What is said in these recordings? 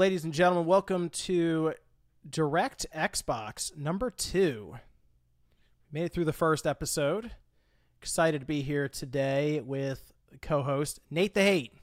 Ladies and gentlemen, welcome to Direct Xbox number two. Made it through the first episode. Excited to be here today with co host Nate the Hate.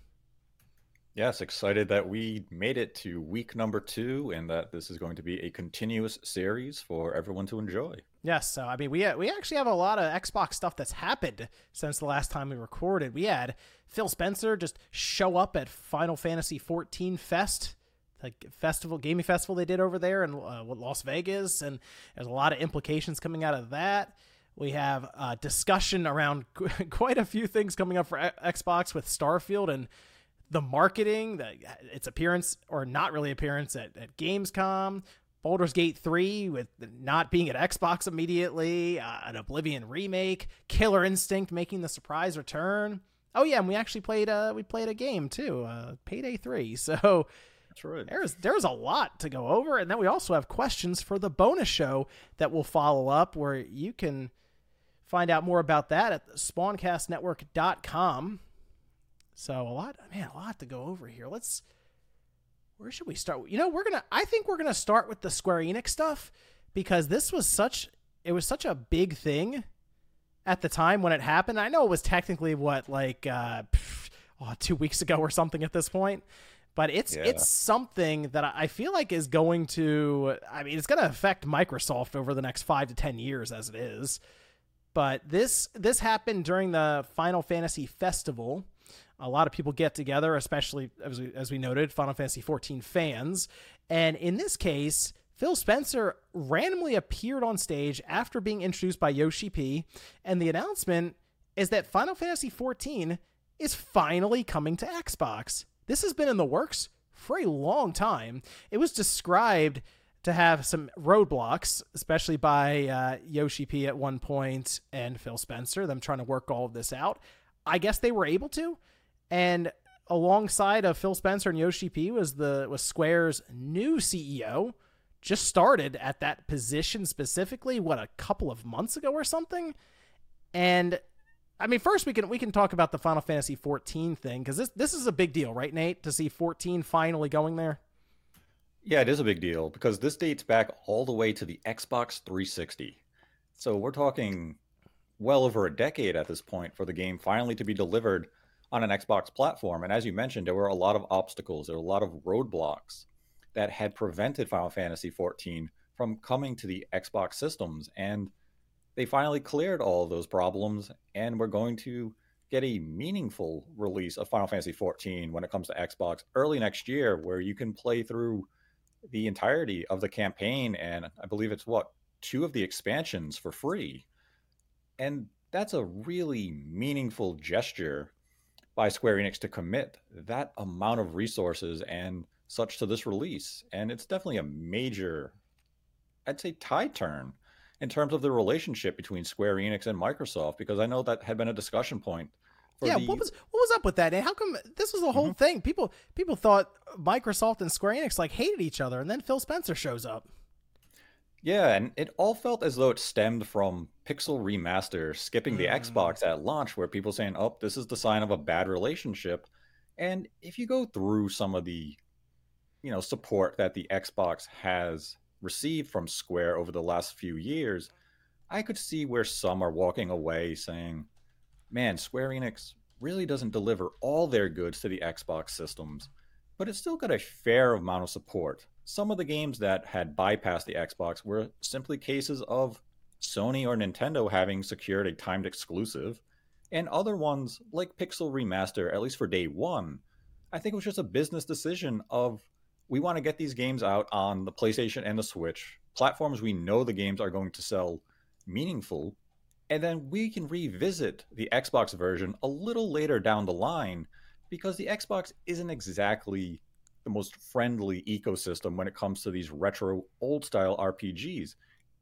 Yes, excited that we made it to week number two and that this is going to be a continuous series for everyone to enjoy. Yes, so I mean, we uh, we actually have a lot of Xbox stuff that's happened since the last time we recorded. We had Phil Spencer just show up at Final Fantasy 14 Fest like festival gaming festival they did over there in uh, Las Vegas, and there's a lot of implications coming out of that. We have uh, discussion around quite a few things coming up for Xbox with Starfield and the marketing, the, its appearance or not really appearance at, at Gamescom, Baldur's Gate 3 with not being at Xbox immediately, uh, an Oblivion remake, Killer Instinct making the surprise return. Oh yeah, and we actually played uh we played a game too, uh Payday 3. So that's right. There's there's a lot to go over, and then we also have questions for the bonus show that will follow up, where you can find out more about that at spawncastnetwork.com. So a lot, man, a lot to go over here. Let's. Where should we start? You know, we're gonna. I think we're gonna start with the Square Enix stuff because this was such. It was such a big thing at the time when it happened. I know it was technically what like uh, oh, two weeks ago or something at this point but it's yeah. it's something that I feel like is going to I mean it's going to affect Microsoft over the next 5 to 10 years as it is. But this this happened during the Final Fantasy Festival. A lot of people get together, especially as we, as we noted, Final Fantasy 14 fans. And in this case, Phil Spencer randomly appeared on stage after being introduced by Yoshi P, and the announcement is that Final Fantasy 14 is finally coming to Xbox. This has been in the works for a long time. It was described to have some roadblocks, especially by uh, Yoshi P at one point and Phil Spencer, them trying to work all of this out. I guess they were able to. And alongside of Phil Spencer and Yoshi P was the was Square's new CEO, just started at that position specifically, what, a couple of months ago or something? And I mean, first we can we can talk about the Final Fantasy 14 thing because this this is a big deal, right, Nate? To see 14 finally going there. Yeah, it is a big deal because this dates back all the way to the Xbox 360. So we're talking well over a decade at this point for the game finally to be delivered on an Xbox platform. And as you mentioned, there were a lot of obstacles, there were a lot of roadblocks that had prevented Final Fantasy 14 from coming to the Xbox systems. And they finally cleared all of those problems, and we're going to get a meaningful release of Final Fantasy XIV when it comes to Xbox early next year, where you can play through the entirety of the campaign, and I believe it's what two of the expansions for free, and that's a really meaningful gesture by Square Enix to commit that amount of resources and such to this release, and it's definitely a major, I'd say, tie turn in terms of the relationship between Square Enix and Microsoft because I know that had been a discussion point. yeah, the... what was what was up with that? And how come this was the whole mm-hmm. thing? People people thought Microsoft and Square Enix like hated each other, and then Phil Spencer shows up. Yeah, and it all felt as though it stemmed from Pixel Remaster skipping mm. the Xbox at launch, where people saying, "Oh, this is the sign of a bad relationship." And if you go through some of the, you know, support that the Xbox has received from Square over the last few years, I could see where some are walking away saying, man, Square Enix really doesn't deliver all their goods to the Xbox systems, but it's still got a fair amount of support. Some of the games that had bypassed the Xbox were simply cases of Sony or Nintendo having secured a timed exclusive, and other ones, like Pixel Remaster, at least for day one, I think it was just a business decision of we want to get these games out on the PlayStation and the Switch, platforms we know the games are going to sell meaningful, and then we can revisit the Xbox version a little later down the line because the Xbox isn't exactly the most friendly ecosystem when it comes to these retro old style RPGs.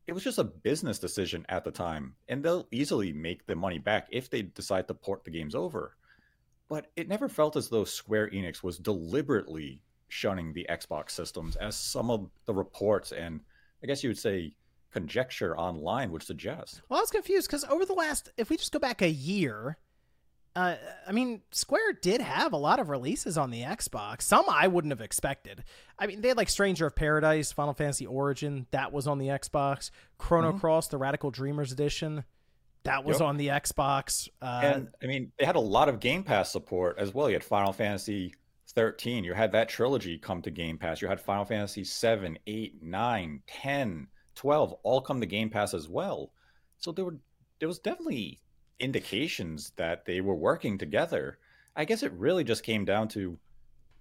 It was just a business decision at the time, and they'll easily make the money back if they decide to port the games over. But it never felt as though Square Enix was deliberately shunning the Xbox systems, as some of the reports and I guess you would say conjecture online would suggest. Well, I was confused because over the last, if we just go back a year, uh, I mean, Square did have a lot of releases on the Xbox. Some I wouldn't have expected. I mean, they had like Stranger of Paradise, Final Fantasy Origin, that was on the Xbox. Chrono mm-hmm. Cross, the Radical Dreamers Edition, that was yep. on the Xbox. Uh, and I mean, they had a lot of Game Pass support as well. You had Final Fantasy 13. You had that trilogy come to Game Pass. You had Final Fantasy 7, 8, 9, 10, 12 all come to Game Pass as well. So there were there was definitely indications that they were working together. I guess it really just came down to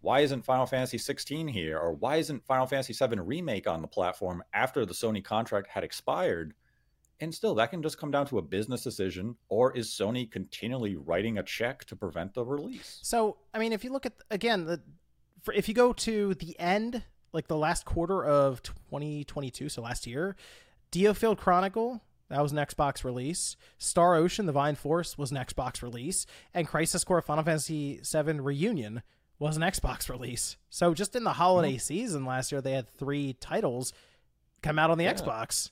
why isn't Final Fantasy 16 here or why isn't Final Fantasy 7 remake on the platform after the Sony contract had expired? And still that can just come down to a business decision or is Sony continually writing a check to prevent the release? So, I mean, if you look at again, the for, if you go to the end like the last quarter of 2022, so last year, DioField Chronicle that was an Xbox release. Star Ocean: The Divine Force was an Xbox release, and Crisis Core Final Fantasy VII Reunion was an Xbox release. So just in the holiday mm-hmm. season last year, they had three titles come out on the yeah. Xbox.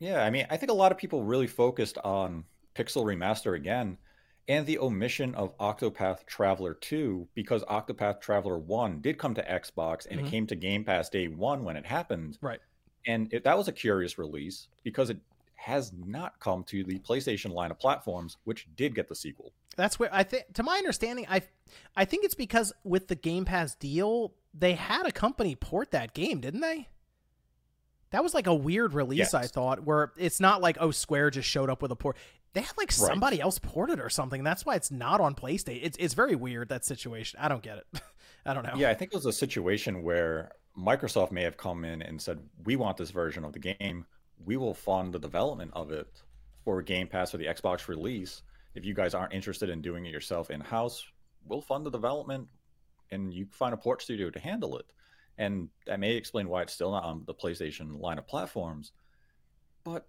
Yeah, I mean, I think a lot of people really focused on Pixel Remaster again and the omission of Octopath Traveler 2 because Octopath Traveler 1 did come to Xbox and mm-hmm. it came to Game Pass day one when it happened. Right. And it, that was a curious release because it has not come to the PlayStation line of platforms, which did get the sequel. That's where I think, to my understanding, I, I think it's because with the Game Pass deal, they had a company port that game, didn't they? That was like a weird release, yes. I thought, where it's not like oh Square just showed up with a port. They had like somebody else ported or something. That's why it's not on PlayStation. It's it's very weird that situation. I don't get it. I don't know. Yeah, I think it was a situation where Microsoft may have come in and said, "We want this version of the game we will fund the development of it for Game Pass for the Xbox release. If you guys aren't interested in doing it yourself in house, we'll fund the development and you find a port studio to handle it. And that may explain why it's still not on the PlayStation line of platforms. But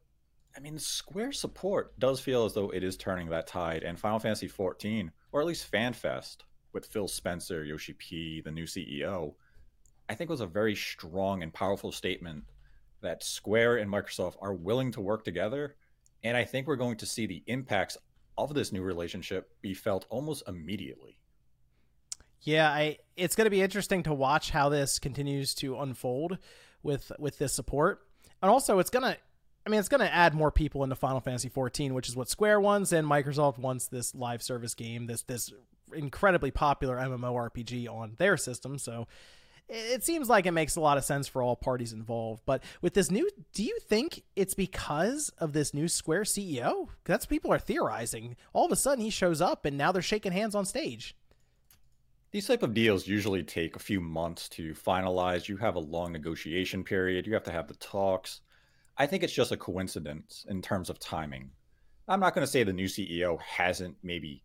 I mean, Square support does feel as though it is turning that tide. And Final Fantasy XIV, or at least FanFest, with Phil Spencer, Yoshi P, the new CEO, I think was a very strong and powerful statement that Square and Microsoft are willing to work together. And I think we're going to see the impacts of this new relationship be felt almost immediately. Yeah, I it's going to be interesting to watch how this continues to unfold with with this support. And also it's going to I mean it's going to add more people into Final Fantasy 14, which is what Square wants and Microsoft wants this live service game, this this incredibly popular MMORPG on their system. So it seems like it makes a lot of sense for all parties involved. But with this new, do you think it's because of this new Square CEO? That's people are theorizing. All of a sudden, he shows up, and now they're shaking hands on stage. These type of deals usually take a few months to finalize. You have a long negotiation period. You have to have the talks. I think it's just a coincidence in terms of timing. I'm not going to say the new CEO hasn't maybe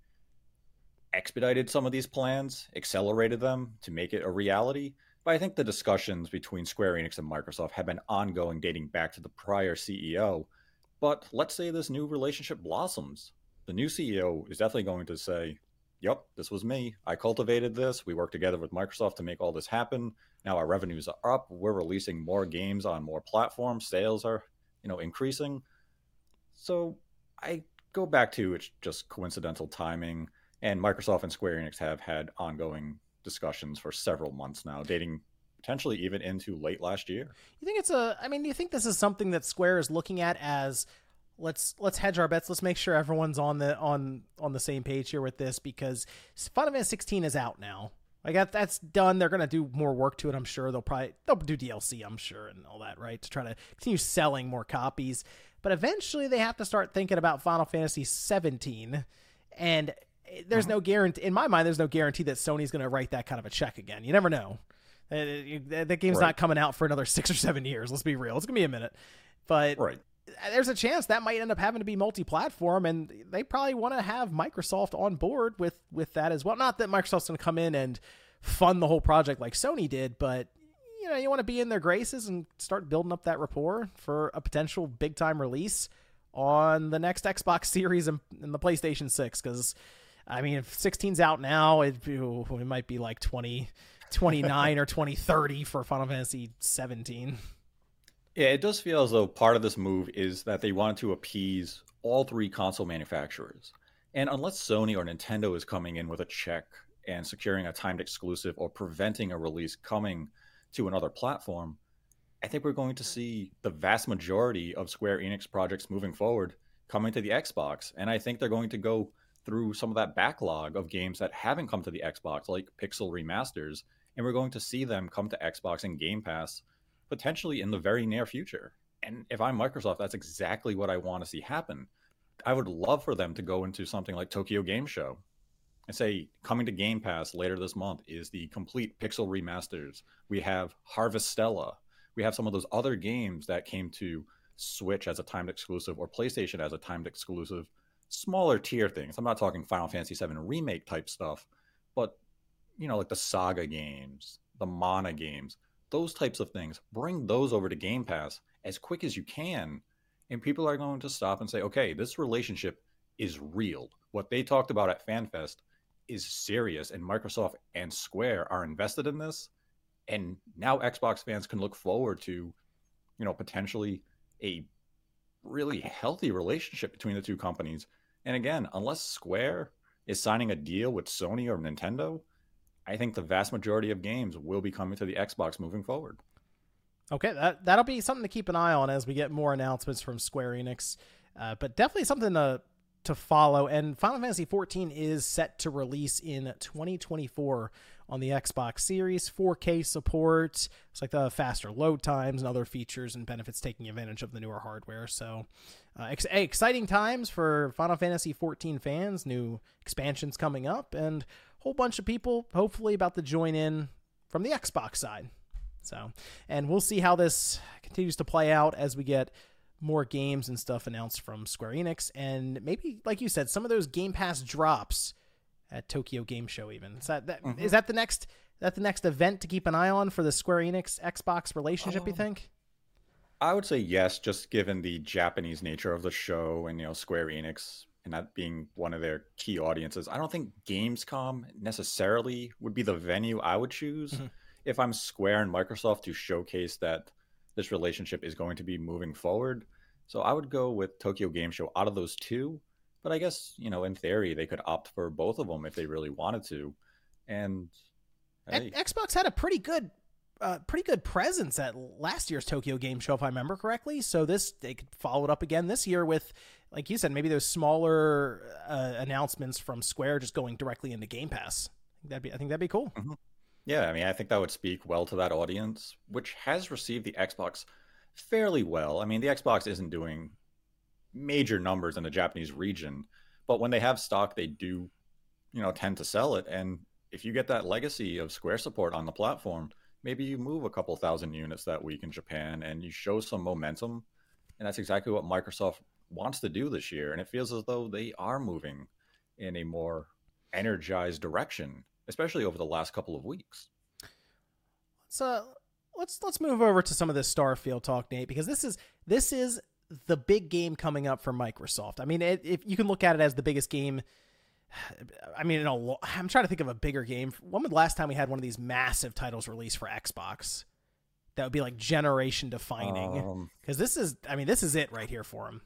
expedited some of these plans, accelerated them to make it a reality. But I think the discussions between Square Enix and Microsoft have been ongoing dating back to the prior CEO. But let's say this new relationship blossoms. The new CEO is definitely going to say, Yep, this was me. I cultivated this. We worked together with Microsoft to make all this happen. Now our revenues are up. We're releasing more games on more platforms. Sales are, you know, increasing. So I go back to it's just coincidental timing. And Microsoft and Square Enix have had ongoing discussions for several months now, dating potentially even into late last year. You think it's a I mean, do you think this is something that Square is looking at as let's let's hedge our bets. Let's make sure everyone's on the on on the same page here with this because Final Fantasy 16 is out now. Like that, that's done. They're gonna do more work to it. I'm sure they'll probably they'll do DLC. I'm sure and all that, right? To try to continue selling more copies. But eventually, they have to start thinking about Final Fantasy 17, and there's uh-huh. no guarantee in my mind. There's no guarantee that Sony's going to write that kind of a check again. You never know. That game's right. not coming out for another six or seven years. Let's be real. It's gonna be a minute, but right. There's a chance that might end up having to be multi-platform, and they probably want to have Microsoft on board with with that as well. Not that Microsoft's gonna come in and fund the whole project like Sony did, but you know you want to be in their graces and start building up that rapport for a potential big time release on the next Xbox Series and, and the PlayStation Six because I mean, if 16's out now, it, it might be like 20, 29 or 2030 for Final Fantasy 17. Yeah, it does feel as though part of this move is that they wanted to appease all three console manufacturers. And unless Sony or Nintendo is coming in with a check and securing a timed exclusive or preventing a release coming to another platform, I think we're going to see the vast majority of Square Enix projects moving forward coming to the Xbox. And I think they're going to go through some of that backlog of games that haven't come to the Xbox, like Pixel remasters, and we're going to see them come to Xbox and Game Pass potentially in the very near future. And if I'm Microsoft, that's exactly what I want to see happen. I would love for them to go into something like Tokyo Game Show and say, coming to Game Pass later this month is the complete Pixel remasters. We have Harvestella. We have some of those other games that came to Switch as a timed exclusive or PlayStation as a timed exclusive. Smaller tier things. I'm not talking Final Fantasy VII remake type stuff, but you know, like the Saga games, the Mana games, those types of things. Bring those over to Game Pass as quick as you can, and people are going to stop and say, okay, this relationship is real. What they talked about at FanFest is serious, and Microsoft and Square are invested in this. And now Xbox fans can look forward to, you know, potentially a really healthy relationship between the two companies. And again, unless Square is signing a deal with Sony or Nintendo, I think the vast majority of games will be coming to the Xbox moving forward. Okay, that that'll be something to keep an eye on as we get more announcements from Square Enix. Uh, but definitely something to to follow. And Final Fantasy 14 is set to release in 2024 on the Xbox Series, 4K support. It's like the faster load times and other features and benefits taking advantage of the newer hardware. So, uh, ex- exciting times for Final Fantasy 14 fans. New expansions coming up, and whole bunch of people hopefully about to join in from the Xbox side. So, and we'll see how this continues to play out as we get more games and stuff announced from Square Enix, and maybe, like you said, some of those Game Pass drops at Tokyo Game Show. Even is that, that mm-hmm. is that the next that the next event to keep an eye on for the Square Enix Xbox relationship? Um, you think? I would say yes, just given the Japanese nature of the show and you know Square Enix and that being one of their key audiences. I don't think Gamescom necessarily would be the venue I would choose mm-hmm. if I'm Square and Microsoft to showcase that this relationship is going to be moving forward. So I would go with Tokyo Game Show out of those two. But I guess, you know, in theory, they could opt for both of them if they really wanted to. And, hey. Xbox had a pretty good uh, pretty good presence at last year's Tokyo Game Show, if I remember correctly. So this they could follow it up again this year with, like you said, maybe those smaller uh, announcements from Square just going directly into Game Pass. That'd be I think that'd be cool. Mm-hmm. Yeah, I mean, I think that would speak well to that audience, which has received the Xbox fairly well. I mean, the Xbox isn't doing major numbers in the Japanese region, but when they have stock, they do, you know, tend to sell it. And if you get that legacy of Square support on the platform, maybe you move a couple thousand units that week in Japan and you show some momentum. And that's exactly what Microsoft wants to do this year. And it feels as though they are moving in a more energized direction especially over the last couple of weeks. Let's uh, let's let's move over to some of this Starfield talk, Nate, because this is this is the big game coming up for Microsoft. I mean, it, if you can look at it as the biggest game. I mean, a, I'm trying to think of a bigger game. When was the last time we had one of these massive titles released for Xbox? That would be like generation defining. Because um, this is, I mean, this is it right here for them.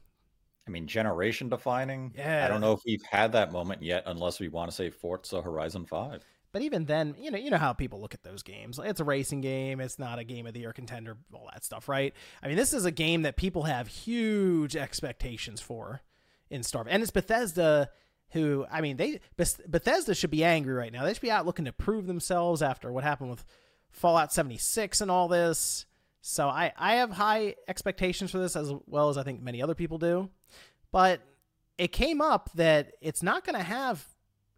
I mean, generation defining. Yeah. I don't know if we've had that moment yet, unless we want to say Forza Horizon Five. But even then, you know, you know how people look at those games. It's a racing game. It's not a game of the year contender. All that stuff, right? I mean, this is a game that people have huge expectations for in Starfield, and it's Bethesda. Who I mean, they Bethesda should be angry right now. They should be out looking to prove themselves after what happened with Fallout 76 and all this. So I I have high expectations for this as well as I think many other people do. But it came up that it's not going to have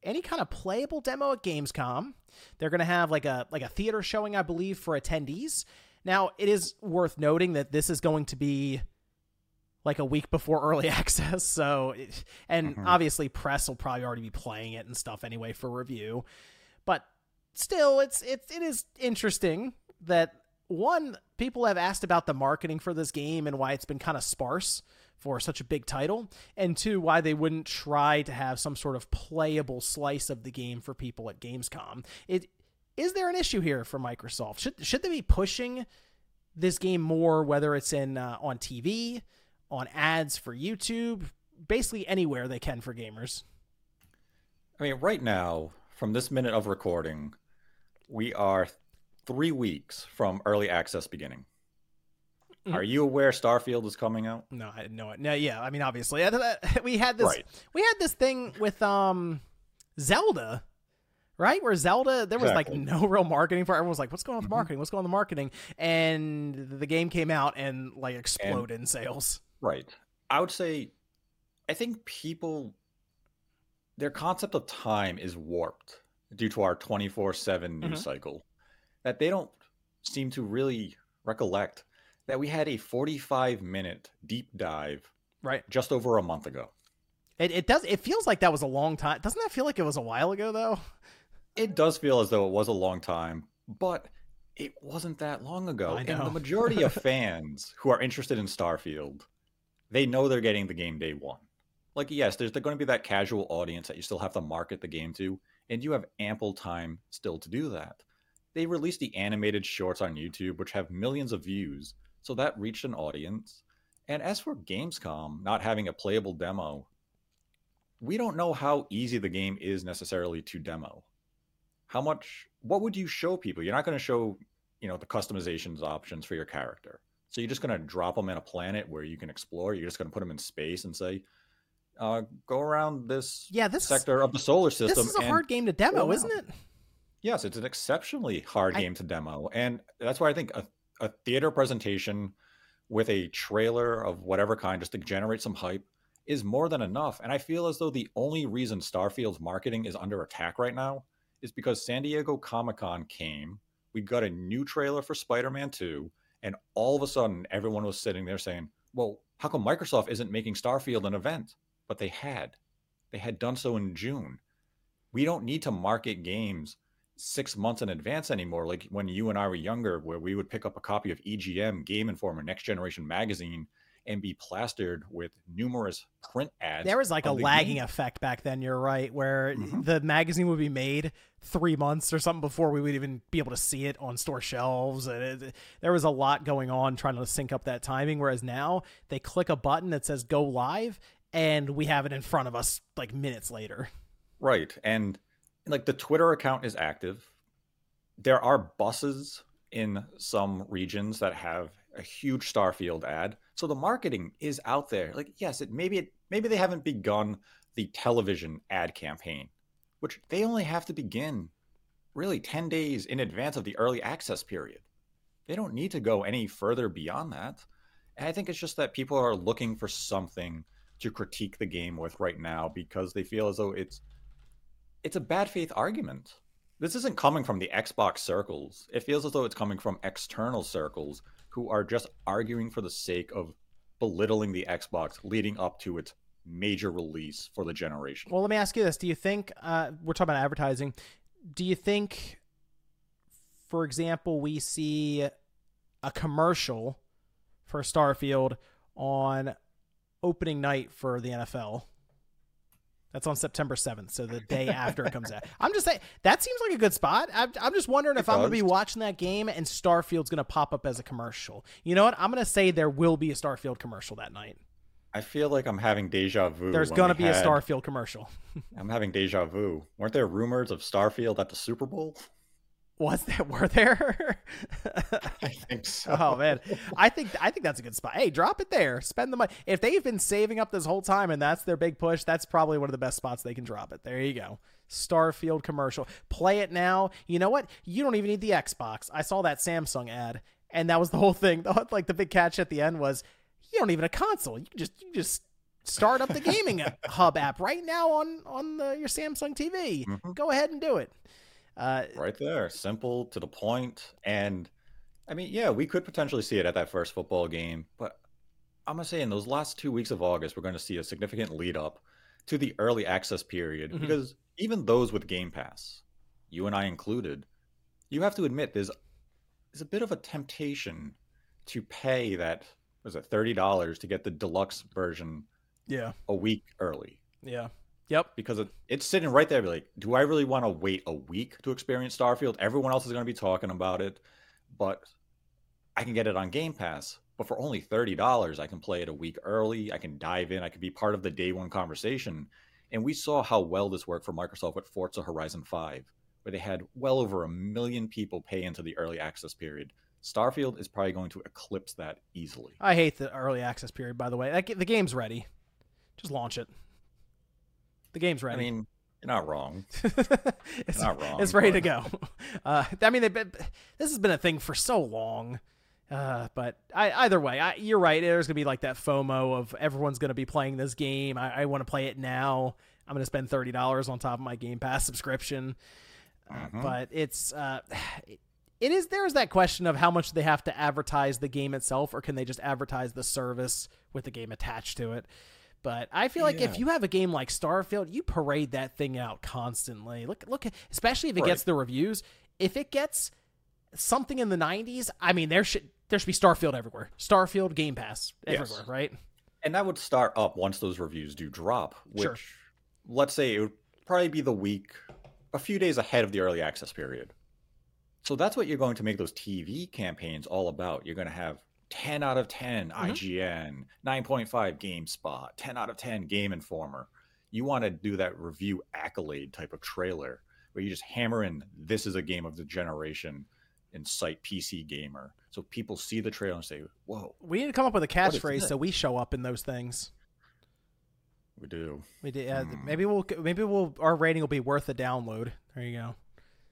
any kind of playable demo at Gamescom. They're going to have like a like a theater showing, I believe, for attendees. Now, it is worth noting that this is going to be like a week before early access. So, and mm-hmm. obviously, press will probably already be playing it and stuff anyway for review. But still, it's it's it is interesting that one people have asked about the marketing for this game and why it's been kind of sparse for such a big title, and two, why they wouldn't try to have some sort of playable slice of the game for people at Gamescom. It is there an issue here for Microsoft? Should should they be pushing this game more, whether it's in uh, on TV, on ads for YouTube, basically anywhere they can for gamers? I mean, right now, from this minute of recording, we are three weeks from early access beginning. Mhm. Are you aware Starfield is coming out? No, I didn't know it. No, yeah, I mean, obviously, we had this. Right. We had this thing with um, Zelda, right? Where Zelda, there was Exactly. like no real marketing for. it. Everyone was like, "What's going on with Mhm. marketing? What's going on with marketing?" And the game came out and like exploded in sales. Right. I would say, I think people, their concept of time is warped due to our 24 7 news Mhm. cycle. That they don't seem to really recollect that we had a 45 minute deep dive Right. just over a month ago. It, it does. It feels like that was a long time. Doesn't that feel like it was a while ago though? It does feel as though it was a long time, but it wasn't that long ago. I And the majority of fans who are interested in Starfield, they know they're getting the game day one. Like, yes, there's going to be that casual audience that you still have to market the game to, and you have ample time still to do that. They released the animated shorts on YouTube, which have millions of views, so that reached an audience. And as for Gamescom not having a playable demo, we don't know how easy the game is necessarily to demo. How much what would you show people? You're not going to show you know the customizations options for your character. So you're just going to drop them in a planet where you can explore. You're just going to put them in space and say uh, go around this Yeah, this is sector of the solar system this is a hard game to demo, isn't it? Yes it's an exceptionally hard I- game to demo and that's why i think a, a theater presentation with a trailer of whatever kind just to generate some hype is more than enough and i feel as though the only reason starfield's marketing is under attack right now is because san diego comic-con came we got a new trailer for spider-man 2 and all of a sudden everyone was sitting there saying well how come microsoft isn't making starfield an event? But they had. They had done so in june. We don't need to market games six months in advance anymore. Like when you and I were younger, where we would pick up a copy of EGM, Game Informer, Next Generation magazine, and be plastered with numerous print ads. There was like a lagging game. effect back then. You're right, where Mhm. the magazine would be made three months or something before we would even be able to see it on store shelves, and it, there was a lot going on trying to sync up that timing. Whereas now they click a button that says "Go Live," and we have it in front of us like minutes later. Right. And like the Twitter account is active. There are buses in some regions that have a huge Starfield ad. So the marketing is out there. Like, yes, it maybe it maybe they haven't begun the television ad campaign, which they only have to begin really 10 days in advance of the early access period. They don't need to go any further beyond that. And I think it's just that people are looking for something to critique the game with right now because they feel as though it's it's a bad faith argument. This isn't coming from the Xbox circles. It feels as though it's coming from external circles who are just arguing for the sake of belittling the Xbox leading up to its major release for the generation. Well, let me ask you this: Do you think uh, we're talking about advertising? Do you think, for example, we see a commercial for Starfield on opening night for the NFL? That's on September seventh, so the day after it comes out. I'm just saying that seems like a good spot. I'm, I'm just wondering if It I'm going to be watching that game and Starfield's going to pop up as a commercial. You know what? I'm going to say there will be a Starfield commercial that night. I feel like I'm having deja vu. There's going to be a Starfield commercial. I'm having deja vu. Weren't there rumors of Starfield at the Super Bowl? Was there? Were there? I think so. oh man, I think I think that's a good spot. Hey, drop it there. Spend the money. If they've been saving up this whole time and that's their big push, that's probably one of the best spots they can drop it. There you go. Starfield commercial. Play it now. You know what? You don't even need the Xbox. I saw that Samsung ad, and that was the whole thing. Like the big catch at the end was, you don't even a console. You can just you just start up the gaming hub app right now on on the, your Samsung TV. Mhm. Go ahead and do it. Uh, Right there, simple to the point, and I mean, yeah, we could potentially see it at that first football game, but I'm gonna say in those last two weeks of August, we're going to see a significant lead up to the early access period Mhm. because even those with Game Pass, you and I included, you have to admit there's there's a bit of a temptation to pay that was it thirty dollars to get the deluxe version yeah. a week early Yeah. Yep. because it, it's sitting right there. Like, do I really want to wait a week to experience Starfield? Everyone else is going to be talking about it, but I can get it on Game Pass. But for only thirty dollars, I can play it a week early. I can dive in. I can be part of the day one conversation. And we saw how well this worked for Microsoft with Forza Horizon 5, where they had well over a million people pay into the early access period. Starfield is probably going to eclipse that easily. I hate the early access period, by the way. The game's ready. Just launch it. The game's ready. I mean, you're not wrong. it's not wrong, It's ready but- to go. Uh, I mean, been, this has been a thing for so long. Uh, but I, either way, I, you're right. There's gonna be like that FOMO of everyone's gonna be playing this game. I, I want to play it now. I'm gonna spend thirty dollars on top of my Game Pass subscription. Uh, Mhm. But it's uh, it, it is there's that question of how much they have to advertise the game itself, or can they just advertise the service with the game attached to it? But I feel like if you have a game like Starfield, you parade that thing out constantly. Look, look, especially if it Right. gets the reviews. If it gets something in the 90s, I mean, there should there should be Starfield everywhere. Starfield Game Pass Yes. everywhere, right? And that would start up once those reviews do drop, which Sure. let's say it would probably be the week, a few days ahead of the early access period. So that's what you're going to make those TV campaigns all about. You're going to have 10 out of 10 Mm-hmm. IGN, 9.5 GameSpot, 10 out of 10 Game Informer. You want to do that review accolade type of trailer where you just hammer in this is a game of the generation and cite PC Gamer. So people see the trailer and say, whoa, We need to come up with a catchphrase so we show up in those things. we do. We did, uh, Hmm. maybe we'll maybe we'll our rating will be worth a download. There you go.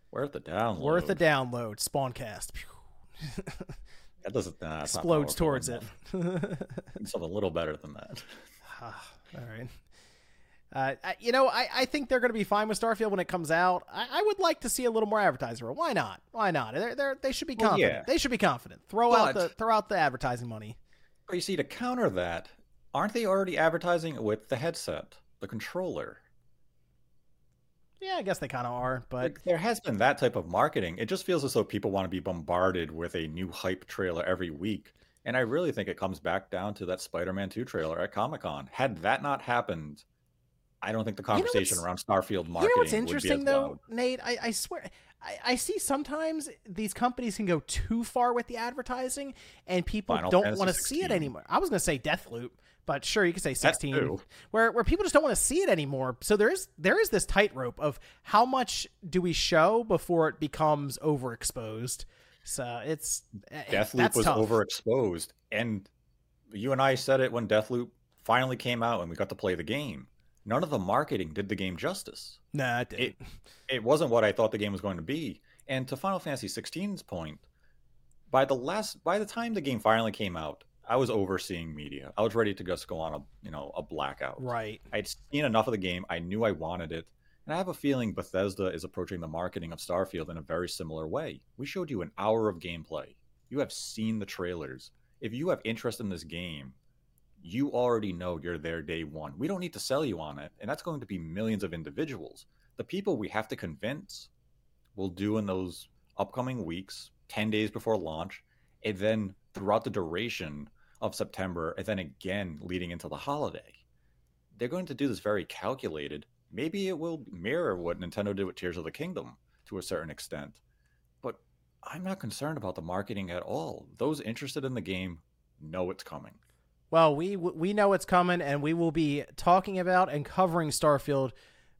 Worth the download. Worth a download. Spawncast That doesn't nah, explodes towards it. Something a little better than that. Ah, All right. Uh, you know, I, I think they're going to be fine with Starfield when it comes out. I, I would like to see a little more advertising. Why not? Why not? They're, they're, they should be Well, confident. yeah. They should be confident. Throw out the throw out the advertising money. But you see, to counter that, aren't they already advertising with the headset, the controller? Yeah, I guess they kind of are, but Like, there has been that type of marketing. It just feels as though people want to be bombarded with a new hype trailer every week. And I really think it comes back down to that Spider Man 2 trailer at Comic Con. Had that not happened, I don't think the know what's- conversation around Starfield marketing you know what's interesting though. Nate? I, I swear, I, I see sometimes these companies can go too far with the advertising, and people Final don't want to see it anymore. I was going to say Deathloop, but sure, you could say sixteen, where where people just don't want to see it anymore. So there is there is this tightrope of how much do we show before it becomes overexposed. So it's eh, Deathloop was tough. overexposed, and you and I said it when Deathloop finally came out and we got to play the game. None of the marketing did the game justice. Nah, it didn't. It it wasn't what I thought the game was going to be. And to Final Fantasy 16's point, by the last by the time the game finally came out, I was overseeing media. I was ready to just go on a you know a blackout. right. I'd seen enough of the game. I knew I wanted it. And I have a feeling Bethesda is approaching the marketing of Starfield in a very similar way. We showed you an hour of gameplay. You have seen the trailers. If you have interest in this game, you already know you're there day one. We don't need to sell you on it. And that's going to be millions of individuals. The people we have to convince will do in those upcoming weeks, 10 days before launch, and then throughout the duration of September, and then again leading into the holiday they're going to do this very calculated. Maybe it will mirror what Nintendo did with Tears of the Kingdom to a certain extent. But I'm not concerned about the marketing at all. Those interested in the game know it's coming. Well, we we know it's coming, and we will be talking about and covering Starfield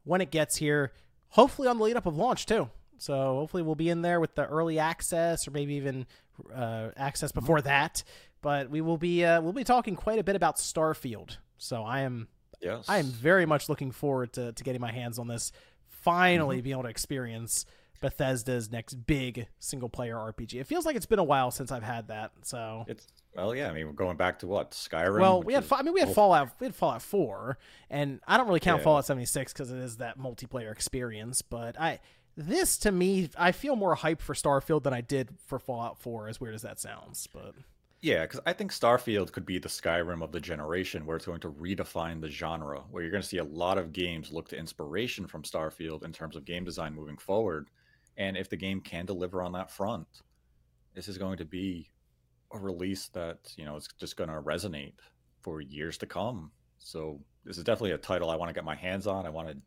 when it gets here. Hopefully, on the lead up of launch too. So hopefully, we'll be in there with the early access, or maybe even uh, access before that. But we will be uh, we'll be talking quite a bit about Starfield. So I am Yes. I am very much looking forward to, to getting my hands on this. Finally, being able to experience Bethesda's next big single player RPG. It feels like it's been a while since I've had that. So It's well, yeah. I mean, we're going back to what Skyrim. well, we had is- I mean we had oh, Fallout we had Fallout 4 and I don't really count Yeah. Fallout 76 cuz it is that multiplayer experience, but I this to me I feel more hype for Starfield than I did for Fallout 4 as weird as that sounds, but Yeah, because I think Starfield could be the Skyrim of the generation, where it's going to redefine the genre, where you're going to see a lot of games look to inspiration from Starfield in terms of game design moving forward. And if the game can deliver on that front, this is going to be a release that you know is just going to resonate for years to come. So this is definitely a title I want to get my hands on. I want to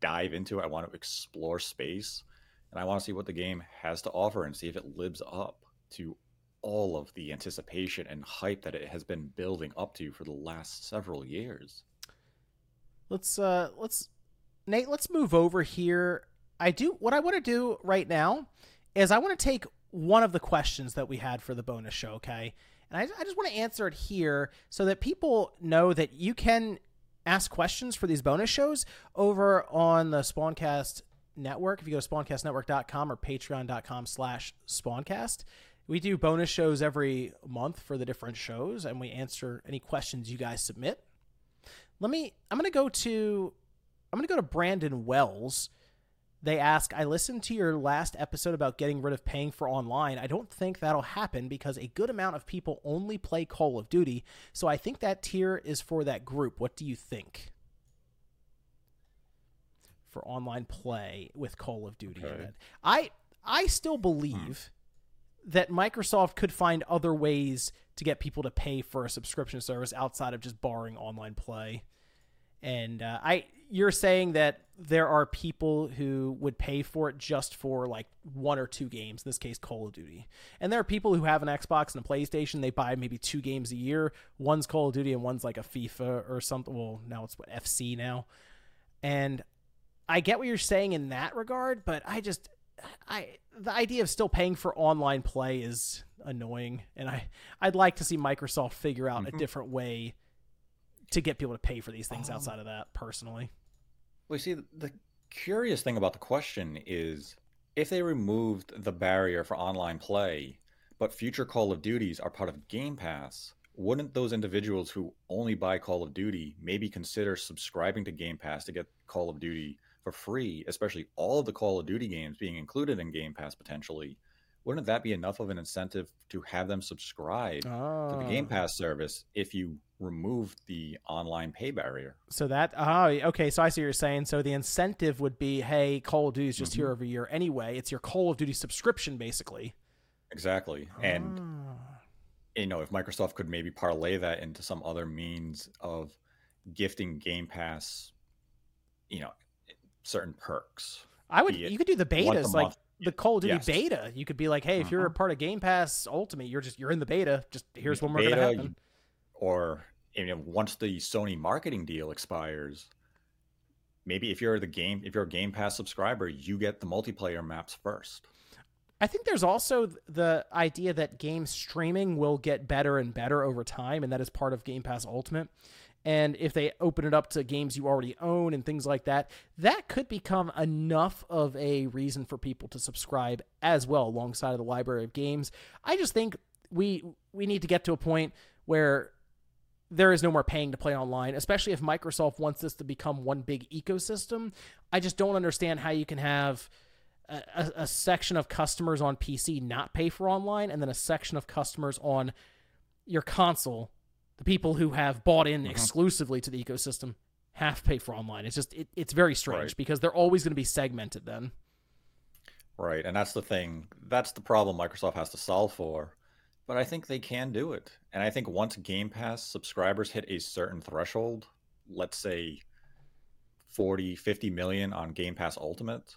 dive into it. I want to explore space, and I want to see what the game has to offer and see if it lives up to all of the anticipation and hype that it has been building up to for the last several years. let's uh let's Nate, let's move over here. I do what I want to do right now is I want to take one of the questions that we had for the bonus show, okay? And I, I just want to answer it here so that people know that you can ask questions for these bonus shows over on the Spawncast network. If you go to spawncastnetwork.com or patreon.com slash spawncast, we do bonus shows every month for the different shows and we answer any questions you guys submit. Let me, I'm going to go to, I'm going to go to Brandon Wells. They ask, I listened to your last episode about getting rid of paying for online. I don't think that'll happen because a good amount of people only play Call of Duty. So I think that tier is for that group. What do you think? For online play with Call of Duty. Okay. I I still believe that Microsoft could find other ways to get people to pay for a subscription service outside of just barring online play. And uh, I, you're saying that there are people who would pay for it just for like one or two games. In this case, Call of Duty. And there are people who have an Xbox and a PlayStation. They buy maybe two games a year. One's Call of Duty and one's like a FIFA or something. Well, now it's what FC now. And I get what you're saying in that regard, but I just, I the idea of still paying for online play is annoying, and I I'd like to see Microsoft figure out a different way to get people to pay for these things Um, outside of that. Personally, Well, you see, the- the curious thing about the question is if they removed the barrier for online play, but future Call of Duties are part of Game Pass, wouldn't those individuals who only buy Call of Duty maybe consider subscribing to Game Pass to get Call of Duty for free, especially all of the Call of Duty games being included in Game Pass potentially? Wouldn't that be enough of an incentive to have them subscribe to the Game Oh. Pass service if you removed the online pay barrier? So that oh okay, so I see what you're saying. So the incentive would be, hey, Call of Duty is just Mm-hmm. here every year anyway. It's your Call of Duty subscription, basically. Exactly. And Ah. you know, if Microsoft could maybe parlay that into some other means of gifting Game Pass, you know, certain perks. I would. You could do the betas, like. The Call of Duty Yes. beta. You could be like, hey, if you're a Uh-huh. part of Game Pass Ultimate, you're just you're in the beta. Just here's when we're Beta, gonna happen. Or you know, once the Sony marketing deal expires, maybe if you're the game, if you're a Game Pass subscriber, you get the multiplayer maps first. I think there's also the idea that game streaming will get better and better over time, and that is part of Game Pass Ultimate. And if they open it up to games you already own and things like that, that could become enough of a reason for people to subscribe as well, alongside of the library of games. I just think we we need to get to a point where there is no more paying to play online, especially if Microsoft wants this to become one big ecosystem. I just don't understand how you can have a, a, a section of customers on PC not pay for online, and then a section of customers on your console, the people who have bought in uh-huh. exclusively to the ecosystem, have pay for online. It's just it, it's very strange Right. because they're always going to be segmented then. Right, and that's the thing. That's the problem Microsoft has to solve for. But I think they can do it. And I think once Game Pass subscribers hit a certain threshold, let's say 40, 50 million on Game Pass Ultimate,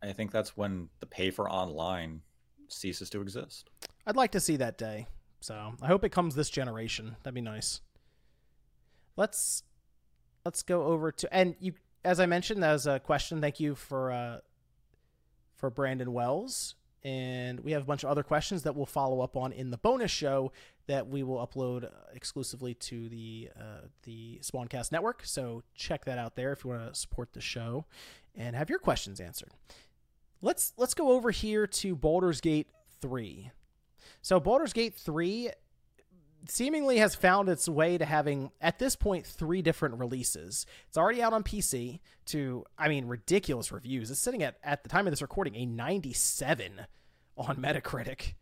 I think that's when the pay for online ceases to exist. I'd like to see that day. So I hope it comes this generation. That'd be nice. Let's let's go over to and you as I mentioned, was a question. Thank you for uh, for Brandon Wells. And we have a bunch of other questions that we'll follow up on in the bonus show that we will upload uh, exclusively to the uh, the Spawncast network. So check that out there if you want to support the show and have your questions answered. Let's let's go over here to Baldur's Gate 3. So Baldur's Gate 3 seemingly has found its way to having at this point three different releases. It's already out on PC to I mean ridiculous reviews. It's sitting at at the time of this recording a 97 on Metacritic.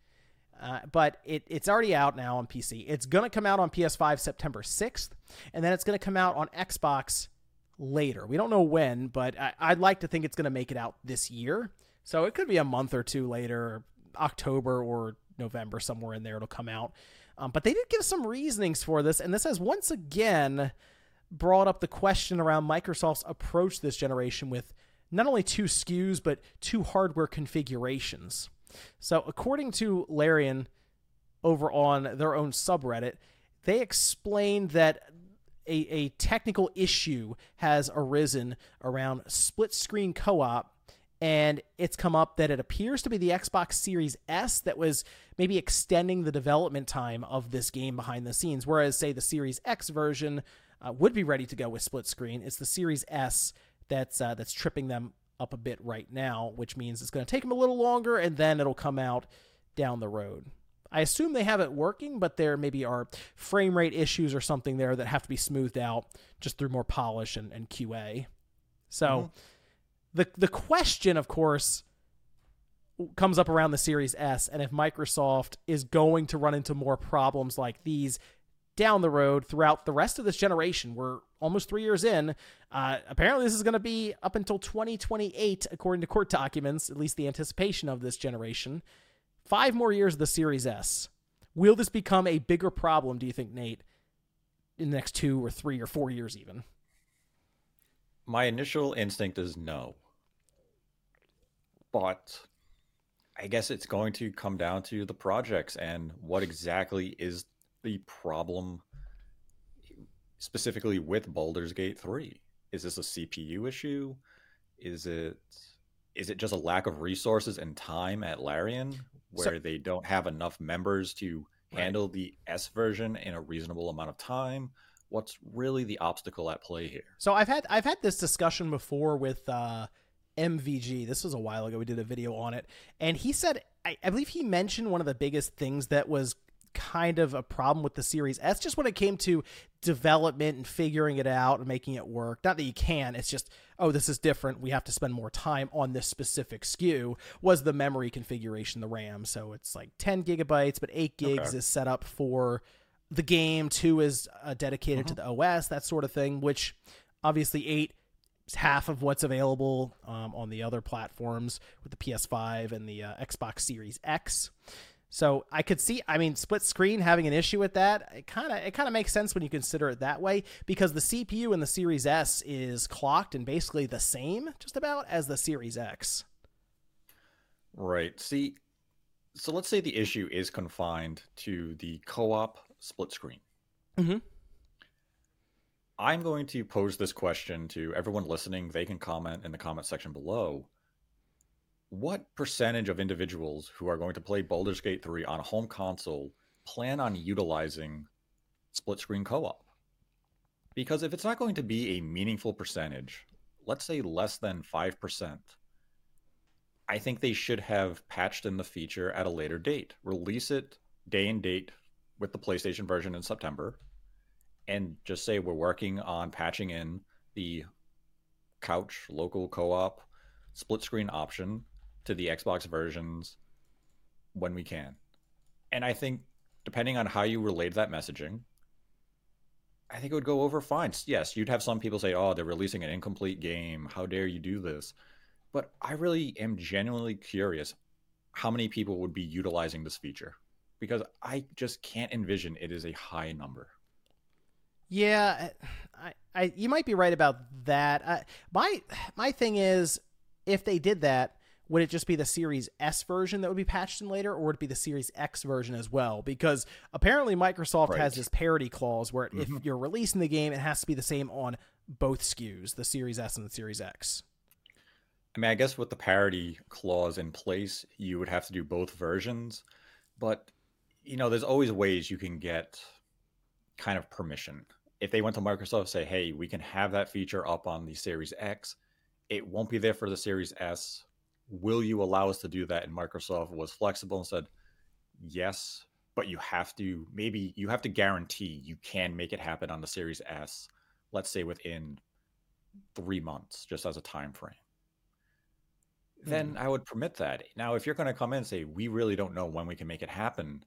Uh, but it, it's already out now on PC. It's going to come out on PS5 September 6th, and then it's going to come out on Xbox later. We don't know when, but I, I'd like to think it's going to make it out this year. So it could be a month or two later, October or November, somewhere in there, it'll come out. Um, but they did give some reasonings for this, and this has once again brought up the question around Microsoft's approach this generation with not only two SKUs, but two hardware configurations. So, according to Larian over on their own subreddit, they explained that a, a technical issue has arisen around split screen co op and it's come up that it appears to be the Xbox Series S that was maybe extending the development time of this game behind the scenes. Whereas, say, the Series X version uh, would be ready to go with split screen. It's the Series S that's uh, that's tripping them up a bit right now, which means it's going to take them a little longer, and then it'll come out down the road. I assume they have it working, but there maybe are frame rate issues or something there that have to be smoothed out just through more polish and, and QA. So. Mm-hmm the the question, of course, comes up around the Series S, and if Microsoft is going to run into more problems like these down the road throughout the rest of this generation, we're almost three years in. Uh, apparently, this is going to be up until 2028, according to court documents, at least the anticipation of this generation. Five more years of the Series S. Will this become a bigger problem, do you think, Nate, in the next two or three or four years, even? My initial instinct is no but I guess it's going to come down to the projects and what exactly is the problem specifically with Baldur's Gate 3. Is this a CPU issue? Is it is it just a lack of resources and time at Larian where so, they don't have enough members to handle the S version in a reasonable amount of time? What's really the obstacle at play here? So I've had I've had this discussion before with uh MVG. This was a while ago. We did a video on it. And he said, I, I, believe he mentioned one of the biggest things that was kind of a problem with the Series S, just when it came to development and figuring it out and making it work. Not that you can, it's just, oh, this is different. We have to spend more time on this specific SKU, was the memory configuration, the RAM. So it's like 10 gigabytes, but 8 gigs okay. is set up for the game, 2 is uh, dedicated mm-hmm. to the OS, that sort of thing, which obviously 8 half of what's available um, on the other platforms with the PS5 and the uh, Xbox Series X. So I could see, I mean, split screen having an issue with that. It kind of it kind of makes sense when you consider it that way because the CPU in the Series S is clocked and basically the same, just about as the Series X. Right. See, so let's say the issue is confined to the co-op split screen. Mm-hmm. I'm going to pose this question to everyone listening. They can comment in the comment section below. What percentage of individuals who are going to play Baldur's Gate 3 on a home console plan on utilizing split screen co op? Because if it's not going to be a meaningful percentage, let's say less than 5%, I think they should have patched in the feature at a later date. Release it day and date with the PlayStation version in September and just say we're working on patching in the couch local co-op split screen option to the Xbox versions when we can. And I think depending on how you relate that messaging, I think it would go over fine. Yes, you'd have some people say, "Oh, they're releasing an incomplete game. How dare you do this?" But I really am genuinely curious how many people would be utilizing this feature because I just can't envision it is a high number. Yeah, I, I, you might be right about that. Uh, my, my thing is, if they did that, would it just be the Series S version that would be patched in later, or would it be the Series X version as well? Because apparently Microsoft right. has this parity clause where mm-hmm. if you're releasing the game, it has to be the same on both SKUs, the Series S and the Series X. I mean, I guess with the parity clause in place, you would have to do both versions, but you know, there's always ways you can get kind of permission if they went to Microsoft and say, "Hey, we can have that feature up on the Series X, it won't be there for the Series S. Will you allow us to do that?" And Microsoft was flexible and said, "Yes, but you have to maybe you have to guarantee you can make it happen on the Series S. Let's say within three months, just as a time frame." Then hmm. I would permit that. Now, if you're going to come in and say, "We really don't know when we can make it happen,"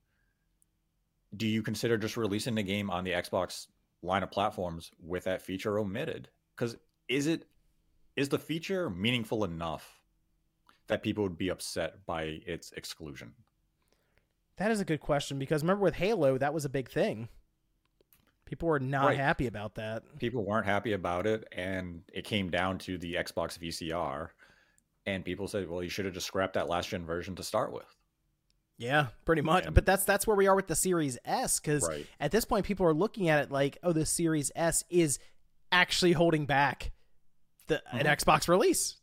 do you consider just releasing the game on the Xbox line of platforms with that feature omitted? Because is it is the feature meaningful enough that people would be upset by its exclusion? That is a good question because remember with halo that was a big thing. People were not right. happy about that. People weren't happy about it and it came down to the xbox vcr and people said well you should have just scrapped that last gen version to start with Yeah, pretty much. And- but that's that's where we are with the Series S because Right. at this point people are looking at it like, oh, the Series S is actually holding back the an Mhm. Xbox release.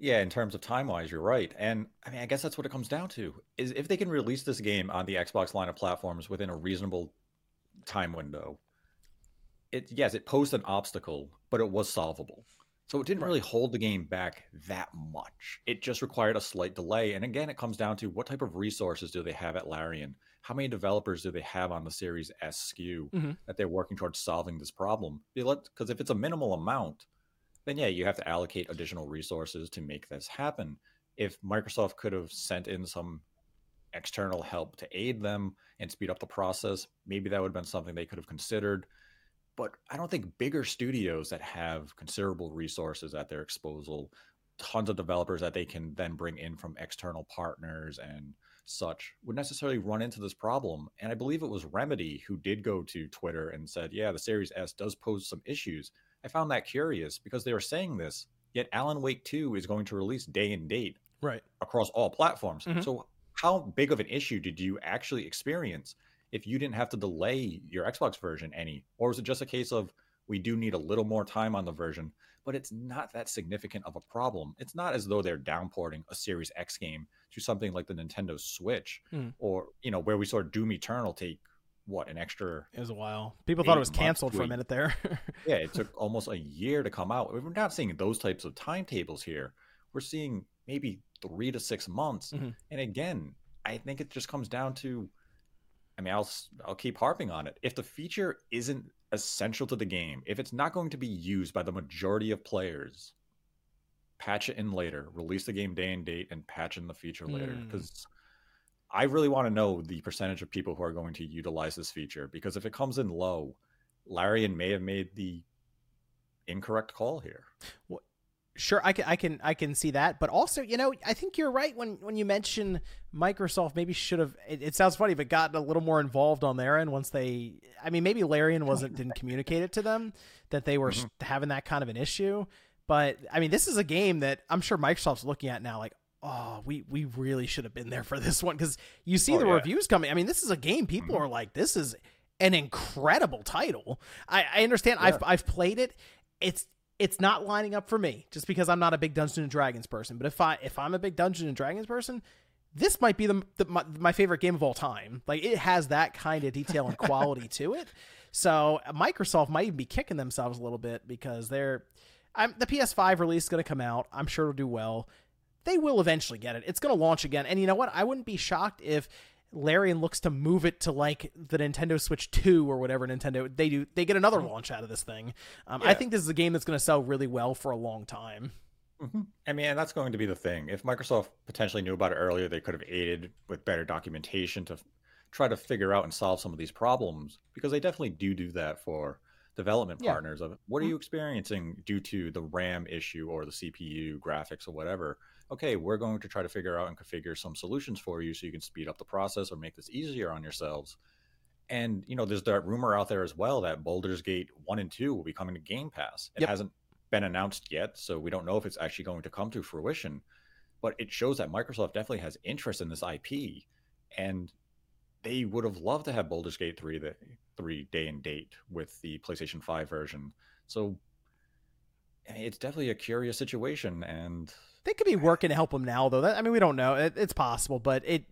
Yeah, in terms of time wise, you're right. And I mean, I guess that's what it comes down to is if they can release this game on the Xbox line of platforms within a reasonable time window, it yes, it posed an obstacle, but it was solvable. So it didn't really hold the game back that much. It just required a slight delay. And again, it comes down to what type of resources do they have at Larian? How many developers do they have on the Series S SKU Mhm. that they're working towards solving this problem? Because if it's a minimal amount, then yeah, you have to allocate additional resources to make this happen. If Microsoft could have sent in some external help to aid them and speed up the process, maybe that would have been something they could have considered. But I don't think bigger studios that have considerable resources at their disposal, tons of developers that they can then bring in from external partners and such, would necessarily run into this problem. And I believe it was Remedy who did go to Twitter and said, yeah, the Series S does pose some issues. I found that curious because they were saying this, yet Alan Wake 2 is going to release day and date Right. across all platforms. Mhm. So, how big of an issue did you actually experience if you didn't have to delay your Xbox version any? Or was it just a case of we do need a little more time on the version, but it's not that significant of a problem? It's not as though they're downporting a Series X game to something like the Nintendo Switch, Hmm. or you know where we saw Doom Eternal take what an extra It was a while. People thought it was canceled for a minute there. yeah, it took almost a year to come out. We're not seeing those types of timetables here. We're seeing maybe three to six months. Mhm. And again, I think it just comes down to, I mean, I'll I'll keep harping on it. If the feature isn't essential to the game, if it's not going to be used by the majority of players, patch it in later. Release the game day and date, and patch in the feature later. Hmm. Because I really want to know the percentage of people who are going to utilize this feature. Because if it comes in low, Larian may have made the incorrect call here. Sure i can i can i can see that but also you know i think you're right when when you mention microsoft maybe should have it, it sounds funny but gotten a little more involved on their end once they i mean maybe larian wasn't didn't communicate it to them that they were Mhm. having that kind of an issue but i mean this is a game that i'm sure microsoft's looking at now like oh we we really should have been there for this one because you see Oh, the yeah. reviews coming i mean this is a game people Mhm. are like this is an incredible title i i understand i've i've played it it's it's not lining up for me just because I'm not a big Dungeons and Dragons person. But if I if I'm a big Dungeons and Dragons person, this might be the, the my, my favorite game of all time. Like it has that kind of detail and quality to it. So Microsoft might even be kicking themselves a little bit because they're I'm, the PS5 release is going to come out. I'm sure it'll do well. They will eventually get it. It's going to launch again. And you know what? I wouldn't be shocked if Larian looks to move it to like the Nintendo Switch 2 or whatever Nintendo they do. They get another launch out of this thing. Um, I think this is a game that's going to sell really well for a long time. Mhm. I mean, and that's going to be the thing. If Microsoft potentially knew about it earlier, they could have aided with better documentation to f- try to figure out and solve some of these problems because they definitely do do that for development Yeah. partners of what are Mhm. you experiencing due to the RAM issue or the CPU graphics or whatever. Okay, we're going to try to figure out and configure some solutions for you so you can speed up the process or make this easier on yourselves. And you know, there's that rumor out there as well that Baldur's Gate 1 and 2 will be coming to Game Pass. It Yep. hasn't been announced yet, so we don't know if it's actually going to come to fruition. But it shows that Microsoft definitely has interest in this IP, and they would have loved to have Baldur's Gate 3 the three day and date with the PlayStation 5 version. So eh, it's definitely a curious situation, and They could be working to help them now, though. That, I mean, we don't know. It, it's possible, but it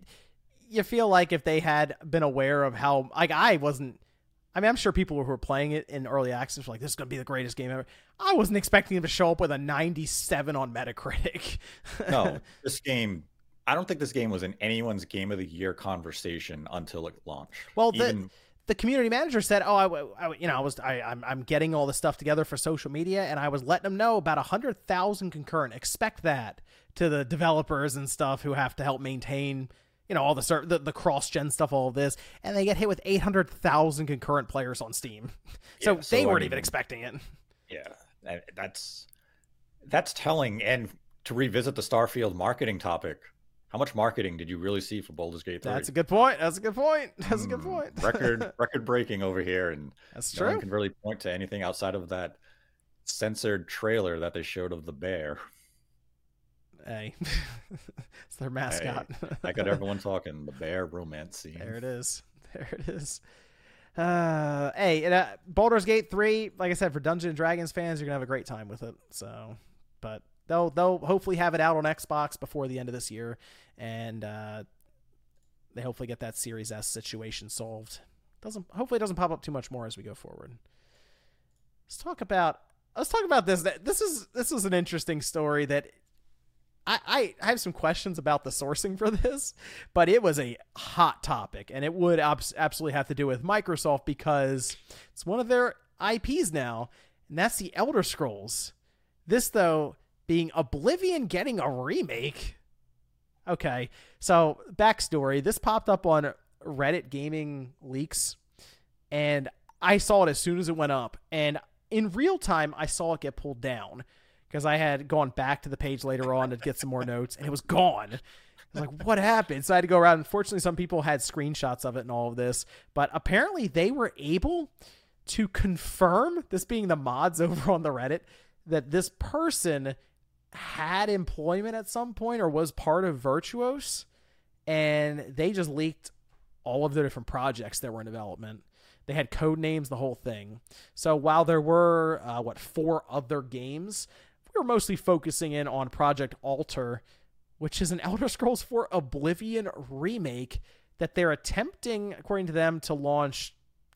you feel like if they had been aware of how like I wasn't. I mean, I'm sure people who were playing it in early access were like, "This is gonna be the greatest game ever." I wasn't expecting them to show up with a 97 on Metacritic. no, this game. I don't think this game was in anyone's game of the year conversation until it launched. Well, the- Even the community manager said, "Oh, I, I you know, I was, I, I'm, I'm getting all this stuff together for social media, and I was letting them know about a hundred thousand concurrent. Expect that to the developers and stuff who have to help maintain, you know, all the ser- the, the cross gen stuff, all of this, and they get hit with eight hundred thousand concurrent players on Steam. so Yeah, so, they I weren't mean- even expecting it. Yeah, that's that's telling. And to revisit the Starfield marketing topic, how much marketing did you really see for Baldur's Gate 3? That's a good point. That's a good point. That's a good Hmm, point. record record breaking over here, and That's no one can really point to anything outside of that censored trailer that they showed of the bear. Hey, it's their mascot. Hey, I got everyone talking. The bear romance scene. There it is. There it is. Uh, hey, and, uh, Baldur's Gate three. Like I said, for Dungeons and Dragons fans, you're gonna have a great time with it. So, but they'll they'll hopefully have it out on Xbox before the end of this year, and uh, they hopefully get that Series S situation solved. Doesn't hopefully it doesn't pop up too much more as we go forward. Let's talk about let's talk about this. This is this is an interesting story that I, I have some questions about the sourcing for this, but it was a hot topic, and it would absolutely have to do with Microsoft because it's one of their IPs now, and that's the Elder Scrolls. This, though, being Oblivion getting a remake. Okay, so backstory this popped up on Reddit Gaming Leaks, and I saw it as soon as it went up, and in real time, I saw it get pulled down because I had gone back to the page later on to get some more notes and it was gone. I was like, what happened? So I had to go around. Unfortunately, some people had screenshots of it and all of this, but apparently they were able to confirm, this being the mods over on the Reddit, that this person had employment at some point or was part of Virtuos, and they just leaked all of their different projects that were in development. They had code names, the whole thing. So while there were, uh, what, four other games, we were mostly focusing in on Project Alter, which is an Elder Scrolls 4 Oblivion remake that they're attempting, according to them, to launch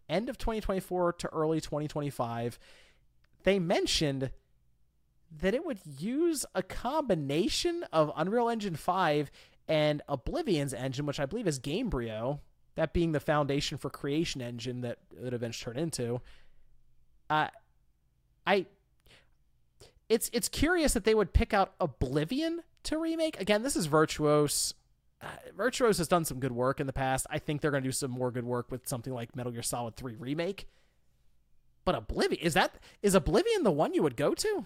end of 2024 to early 2025. They mentioned that it would use a combination of Unreal Engine 5 and Oblivion's engine, which I believe is Gamebryo, that being the foundation for Creation Engine that it eventually turned into. Uh, I it's it's curious that they would pick out Oblivion to remake. Again, this is Virtuos. Uh, Virtuos has done some good work in the past. I think they're going to do some more good work with something like Metal Gear Solid 3 remake. But Oblivion is that is Oblivion the one you would go to?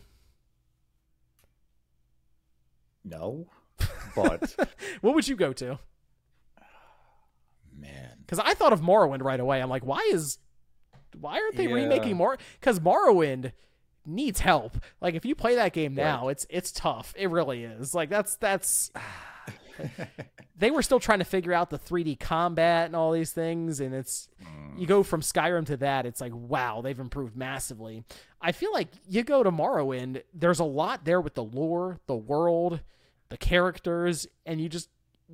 No. But what would you go to? Man. Cuz I thought of Morrowind right away. I'm like, why is why aren't they yeah. remaking more cuz Morrowind needs help. Like if you play that game now, right. it's it's tough. It really is. Like that's that's they were still trying to figure out the 3D combat and all these things and it's mm. you go from Skyrim to that, it's like wow, they've improved massively. I feel like you go to Morrowind, there's a lot there with the lore, the world, the characters and you just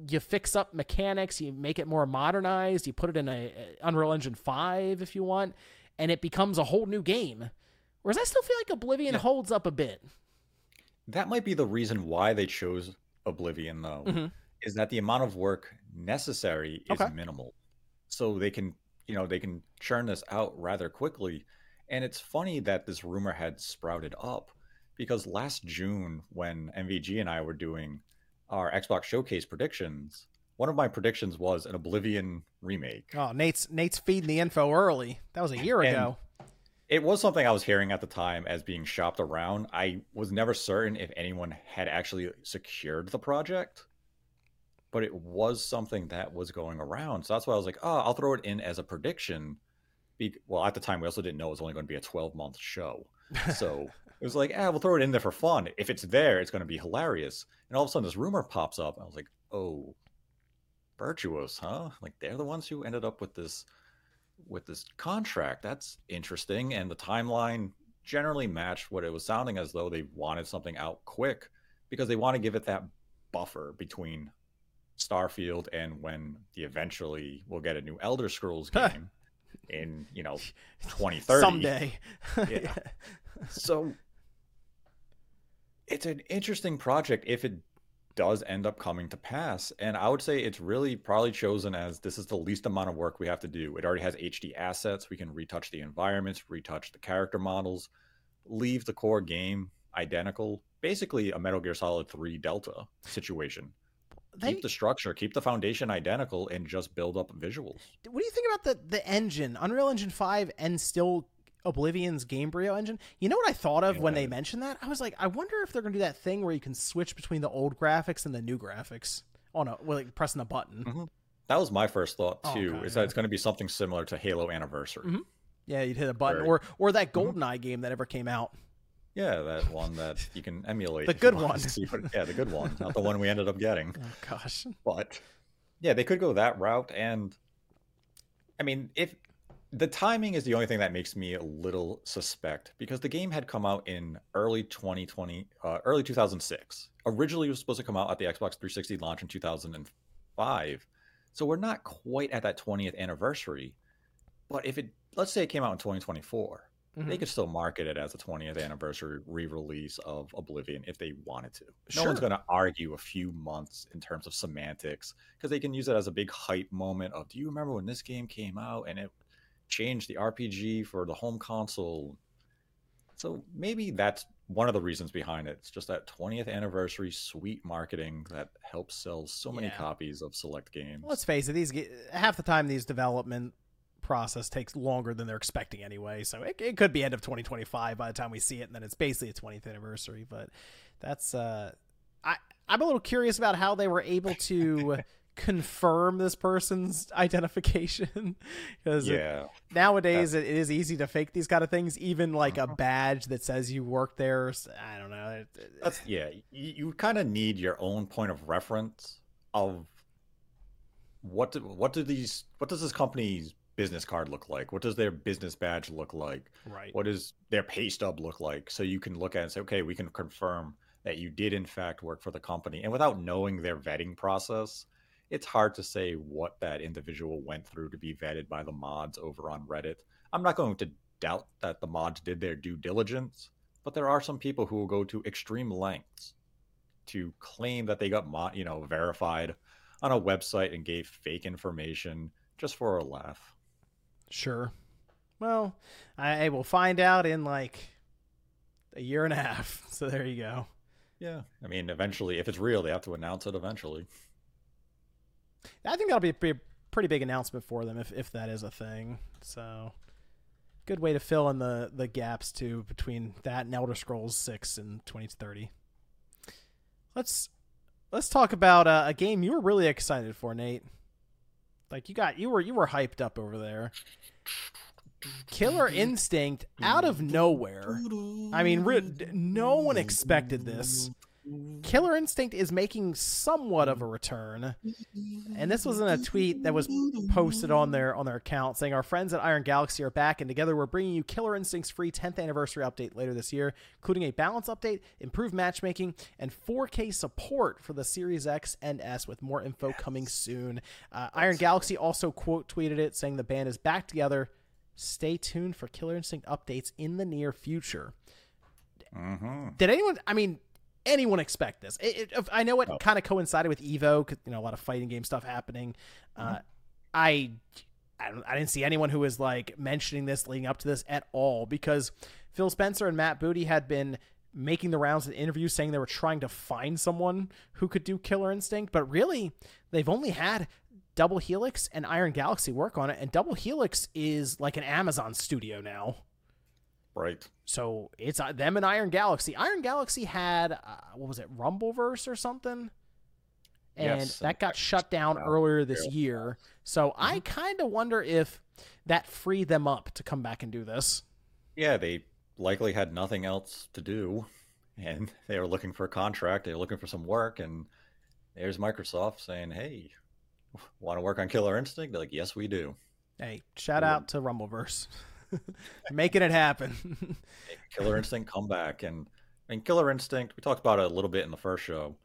you fix up mechanics, you make it more modernized, you put it in a, a Unreal Engine 5 if you want, and it becomes a whole new game Whereas I still feel like Oblivion yeah. holds up a bit. That might be the reason why they chose Oblivion, though, mm-hmm. is that the amount of work necessary is okay. minimal. So they can, you know, they can churn this out rather quickly. And it's funny that this rumor had sprouted up because last June, when MVG and I were doing our Xbox Showcase predictions, one of my predictions was an Oblivion remake. Oh, Nate's Nate's feeding the info early. That was a year and ago it was something I was hearing at the time as being shopped around. I was never certain if anyone had actually secured the project, but it was something that was going around. So that's why I was like, oh, I'll throw it in as a prediction. Be- well, at the time, we also didn't know it was only going to be a 12 month show. So it was like, ah, we'll throw it in there for fun. If it's there, it's going to be hilarious. And all of a sudden, this rumor pops up. I was like, oh, Virtuos, huh? Like they're the ones who ended up with this with this contract. That's interesting. And the timeline generally matched what it was sounding as though they wanted something out quick because they want to give it that buffer between Starfield and when the eventually we'll get a new Elder Scrolls game in, you know, 2030. Someday. yeah. So it's an interesting project if it does end up coming to pass. And I would say it's really probably chosen as this is the least amount of work we have to do. It already has HD assets. We can retouch the environments, retouch the character models, leave the core game identical. Basically, a Metal Gear Solid 3 Delta situation. They, keep the structure, keep the foundation identical, and just build up visuals. What do you think about the the engine, Unreal Engine Five, and still Oblivion's Gamebryo engine. You know what I thought of yeah. when they mentioned that? I was like, I wonder if they're going to do that thing where you can switch between the old graphics and the new graphics on a well, like pressing a button. Mm-hmm. That was my first thought oh, too. okay, is that it's going to be something similar to Halo Anniversary? Mm-hmm. Yeah, you'd hit a button, or or that mm-hmm. GoldenEye mm-hmm. game that ever came out. Yeah, that one that you can emulate. The good one. what- yeah, the good one, not the one we ended up getting. Oh gosh. But yeah, they could go that route. And I mean, if the timing is the only thing that makes me a little suspect because the game had come out in early 2020, uh, early 2006. Originally, it was supposed to come out at the Xbox 360 launch in 2005. So we're not quite at that 20th anniversary. But if it, let's say it came out in 2024, they Mhm. could still market it as a 20th anniversary re-release of Oblivion if they wanted to. No one's going to argue a few months in terms of semantics because they can use it as a big hype moment of, do you remember when this game came out and it changed the RPG for the home console? So maybe that's one of the reasons behind it. It's just that 20th anniversary sweet marketing that helps sell so many Yeah. copies of select games. Let's face it; these ge- half the time these development process takes longer than they're expecting anyway. So it, it could be end of 2025 by the time we see it, and then it's basically a 20th anniversary. But that's uh, I I'm a little curious about how they were able to confirm this person's identification because yeah. nowadays it, it is easy to fake these kind of things. Even like a Mhm. badge that says you work there i don't know. It- it- That's yeah. You, you kind of need your own point of reference of what do, what do these what does this company's business card look like? What does their business badge look like? right. What does their pay stub look like? So you can look at it and say, okay, we can confirm that you did in fact work for the company. And without knowing their vetting process, it's hard to say what that individual went through to be vetted by the mods over on Reddit. I'm not going to doubt that the mods did their due diligence, but there are some people who will go to extreme lengths to claim that they got mod, you know, verified on a website and gave fake information just for a laugh. Sure. Well, I, I will find out in like a year and a half. So there you go. Yeah. I mean, eventually, if it's real, they have to announce it eventually. I think that'll be a pretty, big announcement for them if, if that is a thing. So good way to fill in the, the gaps too between that and Elder Scrolls 6 and 2030. Let's let's talk about uh, a game you were really excited for, Nate. Like you got you were you were hyped up over there. Killer Instinct out of nowhere. I mean, no one expected this. Killer Instinct is making somewhat of a return, and this was in a tweet that was posted on their on their account saying, "Our friends at Iron Galaxy are back, and together we're bringing you Killer Instinct's free 10th anniversary update later this year, including a balance update, improved matchmaking, and 4K support for the Series X and S, with more info coming soon." Uh, Iron Galaxy also quote tweeted it, saying the band is back together. Stay tuned for Killer Instinct updates in the near future. Mm-hmm. Did anyone? I mean, anyone expect this? It, it, I know it No. kind of coincided with Evo, 'cause, you know, a lot of fighting game stuff happening. Uh, I, I, don't, I didn't see anyone who was like mentioning this leading up to this at all because Phil Spencer and Matt Booty had been making the rounds in interviews saying they were trying to find someone who could do Killer Instinct, but really they've only had Double Helix and Iron Galaxy work on it, and Double Helix is like an Amazon studio now. Right. So it's uh, them and Iron Galaxy. Iron Galaxy had uh, what was it, Rumbleverse or something, and Yes, that got shut down earlier this year. So I Mm-hmm. kind of wonder if that freed them up to come back and do this. Yeah, they likely had nothing else to do, and they were looking for a contract. They were looking for some work, and there's Microsoft saying, "Hey, want to work on Killer Instinct?" They're like, "Yes, we do." Hey, shout Cool. out to Rumbleverse, making it happen. Killer Instinct come back, and I mean, Killer Instinct. We talked about it a little bit in the first show,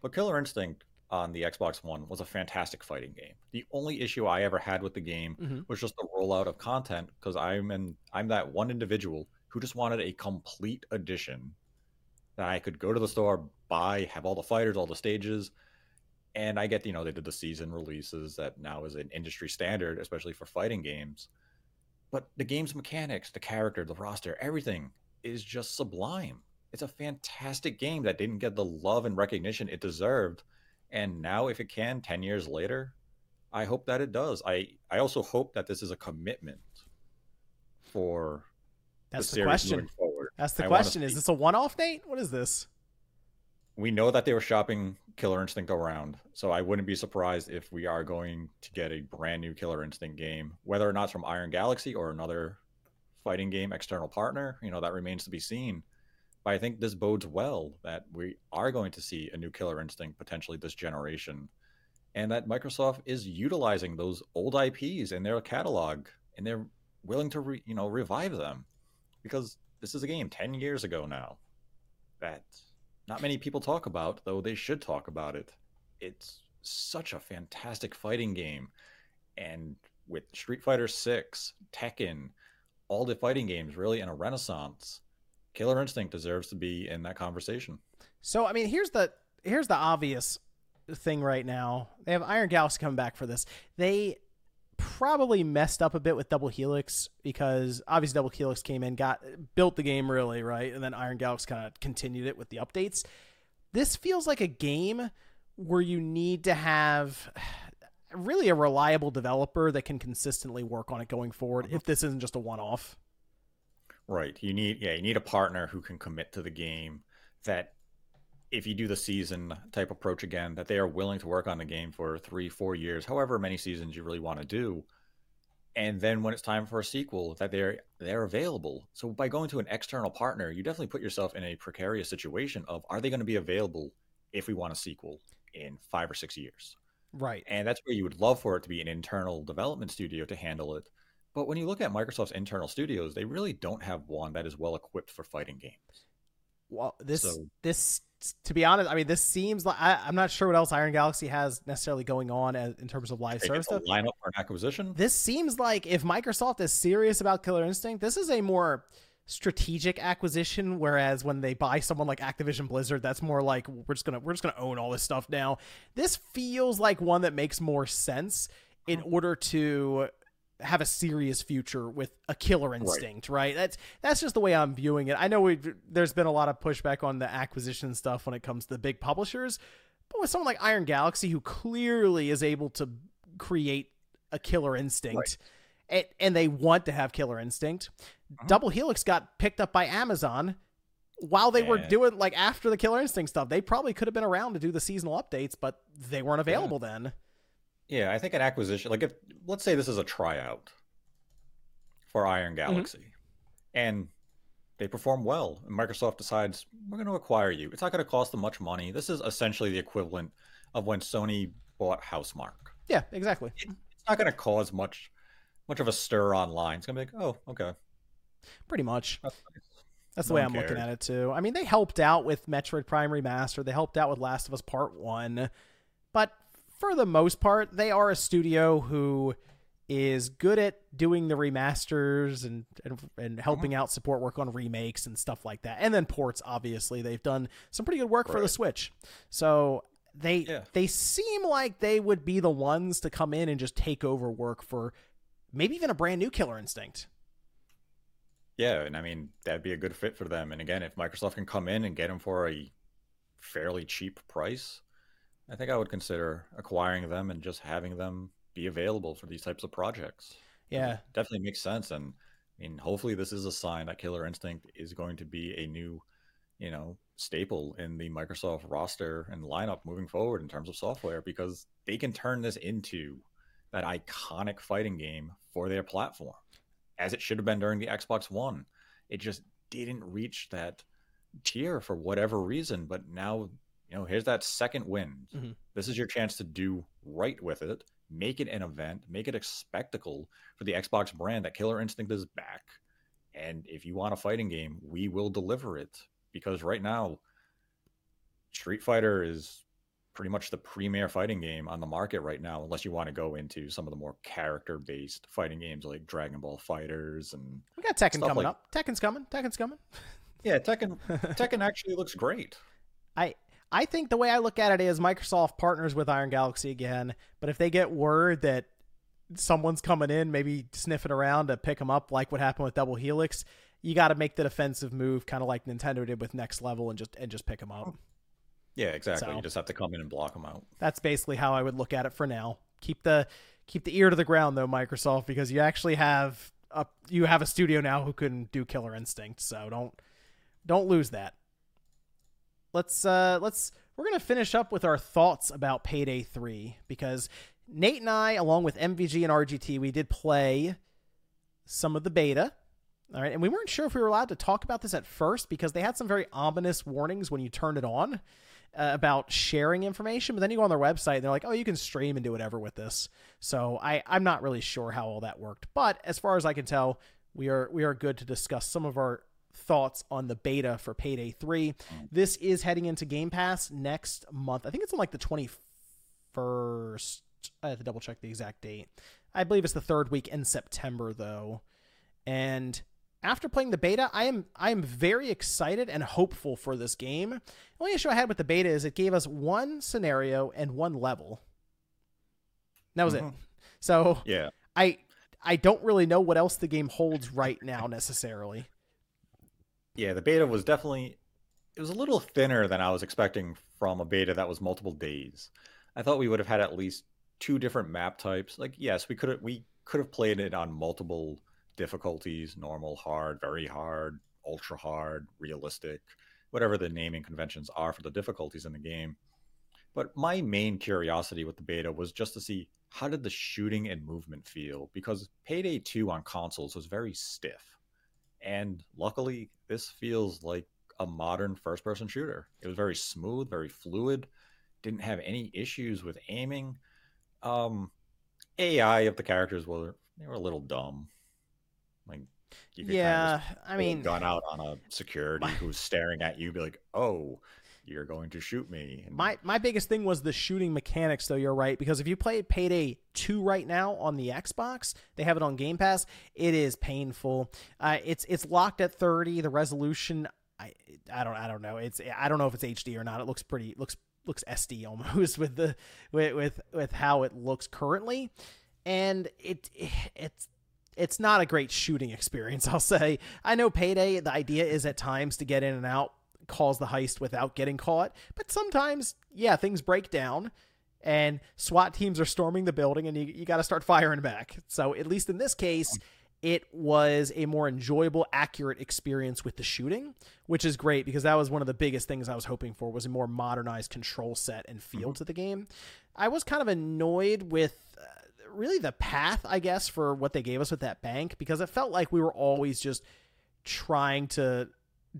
but Killer Instinct on the Xbox One was a fantastic fighting game. The only issue I ever had with the game Mhm. was just the rollout of content because I'm in, I'm that one individual who just wanted a complete edition that I could go to the store, buy, have all the fighters, all the stages, and I get you know they did the season releases that now is an industry standard, especially for fighting games. But the game's mechanics, the character, the roster, everything is just sublime. It's a fantastic game that didn't get the love and recognition it deserved. And now, if it can, 10 years later, I hope that it does. I, I also hope that this is a commitment for That's the the question. That's the I question. Is this a one-off, Nate? What is this? We know that they were shopping Killer Instinct around, so I wouldn't be surprised if we are going to get a brand new Killer Instinct game, whether or not it's from Iron Galaxy or another fighting game external partner. You know that remains to be seen. But I think this bodes well that we are going to see a new Killer Instinct potentially this generation, and that Microsoft is utilizing those old IPs in their catalog, and they're willing to re, you know revive them because this is a game 10 years ago now that not many people talk about though they should talk about it it's such a fantastic fighting game and with street fighter 6 tekken all the fighting games really in a renaissance killer instinct deserves to be in that conversation So I mean, here's the here's the obvious thing right now. They have Iron Galaxy coming back for this. They probably messed up a bit with Double Helix because obviously Double Helix came in, got built the game really right, and then Iron Galaxy kind of continued it with the updates. This feels like a game where you need to have really a reliable developer that can consistently work on it going forward. If this isn't just a one-off. Right. You need yeah, you need a partner who can commit to the game that if you do the season type approach again, that they are willing to work on the game for three, four years, however many seasons you really want to do. And then when it's time for a sequel, that they're they're available. So by going to an external partner, you definitely put yourself in a precarious situation of are they going to be available if we want a sequel in five or six years? Right. And that's where you would love for it to be an internal development studio to handle it. But when you look at Microsoft's internal studios, they really don't have one that is well equipped for fighting games. Well, this So- this to be honest, I mean, this seems like I, I'm not sure what else Iron Galaxy has necessarily going on as, in terms of live They service stuff. lineup for an acquisition. This seems like if Microsoft is serious about Killer Instinct, this is a more strategic acquisition. Whereas when they buy someone like Activision Blizzard, that's more like we're just gonna we're just gonna own all this stuff now. This feels like one that makes more sense in order to have a serious future with a killer instinct, right? That's that's just the way I'm viewing it. I know we there's been a lot of pushback on the acquisition stuff when it comes to the big publishers, but with someone like Iron Galaxy who clearly is able to create a killer instinct and, and they want to have killer instinct. Uh-huh. Double Helix got picked up by Amazon while they were doing like after the killer instinct stuff. They probably could have been around to do the seasonal updates, but they weren't available then. Yeah, I think an acquisition, like if let's say this is a tryout for Iron Mm-hmm. Galaxy, and they perform well, and Microsoft decides we're going to acquire you. It's not going to cost them much money. This is essentially the equivalent of when Sony bought Housemarque. Yeah, exactly. It's not going to cause much much of a stir online. It's going to be like, oh, okay, Pretty much. that's. That's the No way I'm looking at it too. I mean, they helped out with Metroid Prime Remaster. They helped out with Last of Us Part 1. But for the most part, they are a studio who is good at doing the remasters and and, and helping mm-hmm. out support work on remakes and stuff like that. And then ports, obviously. They've done some pretty good work for the Switch. So they Yeah. they seem like they would be the ones to come in and just take over work for maybe even a brand new Killer Instinct. Yeah, and I mean that'd be a good fit for them. And again, if Microsoft can come in and get them for a fairly cheap price, I think I would consider acquiring them and just having them be available for these types of projects. Yeah. it definitely makes sense. And I mean, hopefully, this is a sign that Killer Instinct is going to be a new, you know, staple in the Microsoft roster and lineup moving forward in terms of software because they can turn this into that iconic fighting game for their platform, as it should have been during the Xbox One. It just didn't reach that tier for whatever reason, but now you know here's that second win. Mhm. This is your chance to do right with it, make it an event, make it a spectacle for the Xbox brand that Killer Instinct is back. And if you want a fighting game, we will deliver it because right now Street Fighter is pretty much the premier fighting game on the market right now unless you want to go into some of the more character-based fighting games like Dragon Ball FighterZ and We got Tekken coming like- up. Tekken's coming. Tekken's coming. yeah, Tekken Tekken actually looks great. I I think the way I look at it is Microsoft partners with Iron Galaxy again, but if they get word that someone's coming in, maybe sniffing around to pick them up, like what happened with Double Helix, you got to make the defensive move, kind of like Nintendo did with Next Level, and just and just pick them up. Yeah, exactly. So- You just have to come in and block them out. That's basically how I would look at it for now. Keep the keep the ear to the ground though, Microsoft, because you actually have a you have a studio now who can do Killer Instinct. So don't don't lose that. Let's uh let's we're gonna finish up with our thoughts about Payday Three because Nate and I, along with MVG and RGT, we did play some of the beta All right, and we weren't sure if we were allowed to talk about this at first because they had some very ominous warnings when you turned it on uh, about sharing information. But then you go on their website and they're like, "Oh, you can stream and do whatever with this." So I I'm not really sure how all that worked, but as far as I can tell, we are we are good to discuss some of our thoughts on the beta for Payday 3. This is heading into Game Pass next month. I think it's on like the 21st. I have to double check the exact date. I believe it's the third week in September though. And after playing the beta, I am I am very excited and hopeful for this game. The only issue I had with the beta is it gave us one scenario and one level. That was mm-hmm. it. So yeah, I I don't really know what else the game holds right now necessarily. Yeah, the beta was definitely it was a little thinner than I was expecting from a beta that was multiple days. I thought we would have had at least two different map types. Like yes, we could have we could have played it on multiple difficulties normal, hard, very hard, ultra hard, realistic, whatever the naming conventions are for the difficulties in the game. But my main curiosity with the beta was just to see how did the shooting and movement feel because Payday 2 on consoles was very stiff. And luckily, this feels like a modern first person shooter. It was very smooth, very fluid, didn't have any issues with aiming. Um, AI of the characters were they were a little dumb. Like, yeah, kind of I mean, gun out on a security who's staring at you, be like, "Oh, you're going to shoot me." My my biggest thing was the shooting mechanics, though. You're right because if you play Payday Two right now on the Xbox, they have it on Game Pass. It is painful. Uh, it's it's locked at 30. The resolution, I I don't I don't know. It's I don't know if it's HD or not. It looks pretty looks looks SD almost with the with with, with how it looks currently and it it's it's not a great shooting experience, I'll say. I know Payday, the idea is at times to get in and out, calls the heist without getting caught, but sometimes, yeah, things break down and SWAT teams are storming the building and you, you got to start firing back. So, at least in this case, it was a more enjoyable, accurate experience with the shooting, which is great because that was one of the biggest things I was hoping for was a more modernized control set and feel mm-hmm. to the game. I was kind of annoyed with really the path, I guess, for what they gave us with that bank because it felt like we were always just trying to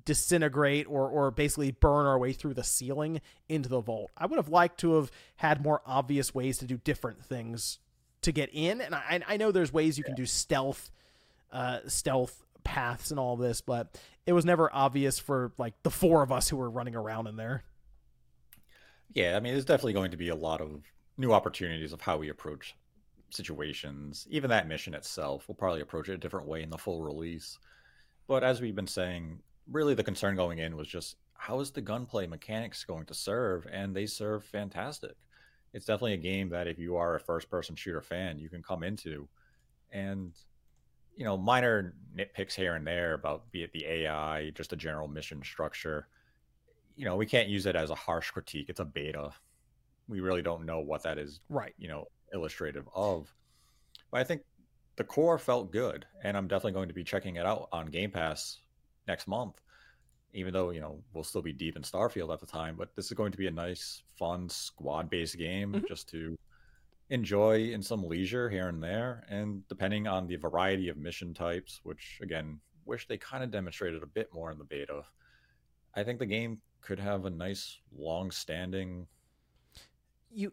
disintegrate or or basically burn our way through the ceiling into the vault. I would have liked to have had more obvious ways to do different things to get in, and I I know there's ways you can do stealth, uh, stealth paths and all this, but it was never obvious for like the four of us who were running around in there. Yeah, I mean, there's definitely going to be a lot of new opportunities of how we approach situations, even that mission itself, we'll probably approach it a different way in the full release. But as we've been saying, really the concern going in was just how is the gunplay mechanics going to serve? And they serve fantastic. It's definitely a game that if you are a first person shooter fan, you can come into. And, you know, minor nitpicks here and there about be it the AI, just the general mission structure. You know, we can't use it as a harsh critique. It's a beta. We really don't know what that is. Right. You know, illustrative of. But I think the core felt good, and I'm definitely going to be checking it out on Game Pass next month. Even though you know we'll still be deep in Starfield at the time, but this is going to be a nice, fun squad-based game mm-hmm. just to enjoy in some leisure here and there, and depending on the variety of mission types, which again, wish they kind of demonstrated a bit more in the beta. I think the game could have a nice, long-standing. You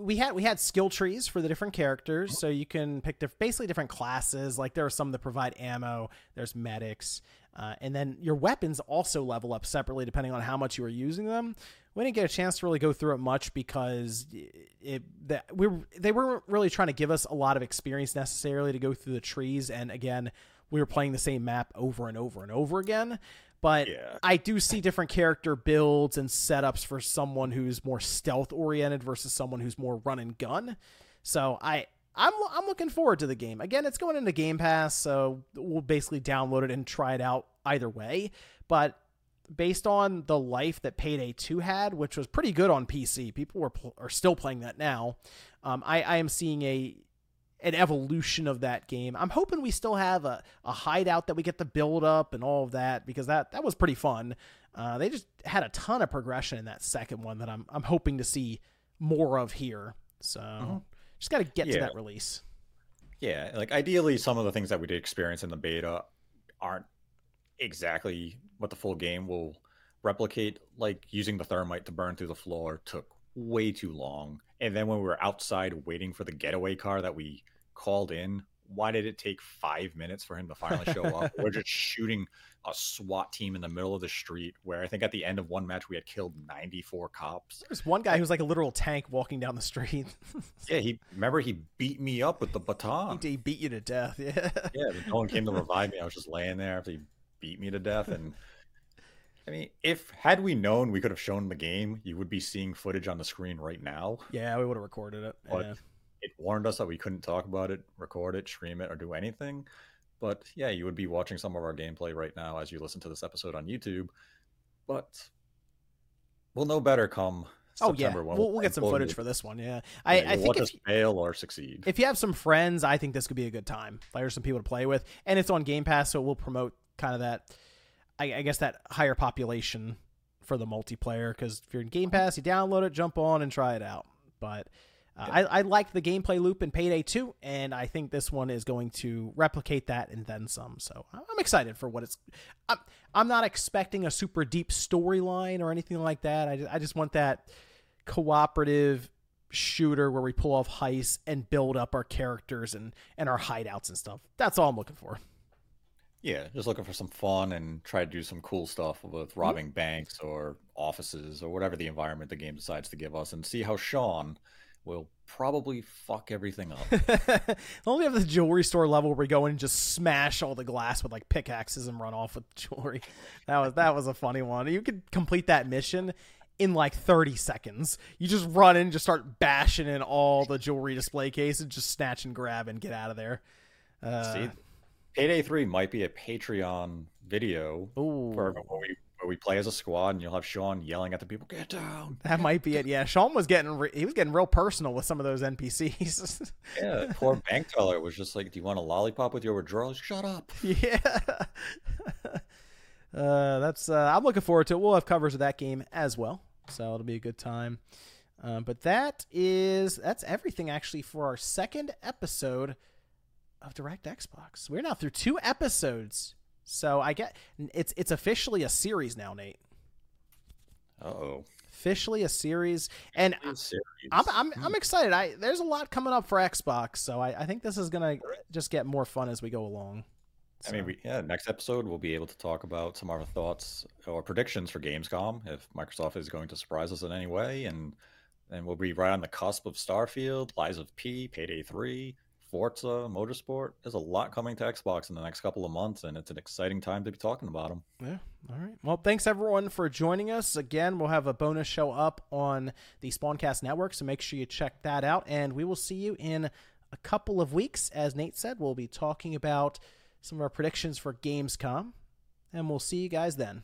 we had we had skill trees for the different characters, so you can pick diff- basically different classes. Like there are some that provide ammo. There's medics, uh, and then your weapons also level up separately depending on how much you are using them. We didn't get a chance to really go through it much because it, that we they weren't really trying to give us a lot of experience necessarily to go through the trees. And again, we were playing the same map over and over and over again. But yeah. I do see different character builds and setups for someone who's more stealth oriented versus someone who's more run and gun. So I I'm I'm looking forward to the game. Again, it's going into Game Pass, so we'll basically download it and try it out either way. But based on the life that Payday 2 had, which was pretty good on PC, people were pl- are still playing that now. Um, I, I am seeing a an evolution of that game. I'm hoping we still have a, a hideout that we get to build up and all of that because that that was pretty fun. Uh, they just had a ton of progression in that second one that I'm I'm hoping to see more of here. So mm-hmm. just got to get yeah. to that release. Yeah, like ideally, some of the things that we did experience in the beta, aren't exactly what the full game will replicate. Like using the thermite to burn through the floor took way too long. And then when we were outside waiting for the getaway car that we called in, why did it take five minutes for him to finally show up? we're just shooting a SWAT team in the middle of the street where I think at the end of one match we had killed 94 cops. There's one guy who's like a literal tank walking down the street. yeah, he remember he beat me up with the baton. He, he beat you to death. Yeah. Yeah, no one came to revive me. I was just laying there after he beat me to death and I mean, if had we known we could have shown the game, you would be seeing footage on the screen right now. Yeah, we would have recorded it. But yeah. it warned us that we couldn't talk about it, record it, stream it, or do anything. But yeah, you would be watching some of our gameplay right now as you listen to this episode on YouTube. But we'll know better come Oh yeah, we'll, we'll get some footage for this one. Yeah, I, yeah, I think if fail or succeed. If you have some friends, I think this could be a good time. There's some people to play with, and it's on Game Pass, so we'll promote kind of that. I, I guess that higher population for the multiplayer because if you're in Game Pass, you download it, jump on, and try it out. But uh, yeah. I, I like the gameplay loop in Payday 2, and I think this one is going to replicate that and then some. So I'm excited for what it's. I'm, I'm not expecting a super deep storyline or anything like that. I just, I just want that cooperative shooter where we pull off heists and build up our characters and, and our hideouts and stuff. That's all I'm looking for. Yeah, just looking for some fun and try to do some cool stuff with mm-hmm. robbing mm-hmm. banks or offices or whatever the environment the game decides to give us and see how Sean will probably fuck everything up. Only have the jewelry store level where we go in and just smash all the glass with like pickaxes and run off with jewelry. That was that was a funny one. You could complete that mission in like 30 seconds. You just run in, just start bashing in all the jewelry display cases, just snatch and grab and get out of there. Uh, See, Payday 3 might be a Patreon video Ooh. where we, where we play as a squad and you'll have Sean yelling at the people, get down. That might be it. Yeah. Sean was getting, re- he was getting real personal with some of those NPCs. yeah. Poor bank teller was just like, do you want a lollipop with your withdrawals? Shut up. Yeah. uh, that's, uh, I'm looking forward to it. We'll have covers of that game as well so it'll be a good time. Uh, but that is that's everything actually for our second episode of Direct Xbox. We're now through two episodes, so I get it's it's officially a series now, Nate. oh. Officially a series, and a series. I'm, I'm I'm excited. I there's a lot coming up for Xbox, so I, I think this is gonna just get more fun as we go along. So. I mean, we, yeah, next episode we'll be able to talk about some of our thoughts or predictions for Gamescom if Microsoft is going to surprise us in any way, and and we'll be right on the cusp of Starfield, Lies of P, Payday Three, Forza, Motorsport. There's a lot coming to Xbox in the next couple of months, and it's an exciting time to be talking about them. Yeah. All right. Well, thanks everyone for joining us. Again, we'll have a bonus show up on the Spawncast Network, so make sure you check that out, and we will see you in a couple of weeks. As Nate said, we'll be talking about some of our predictions for Gamescom, and we'll see you guys then.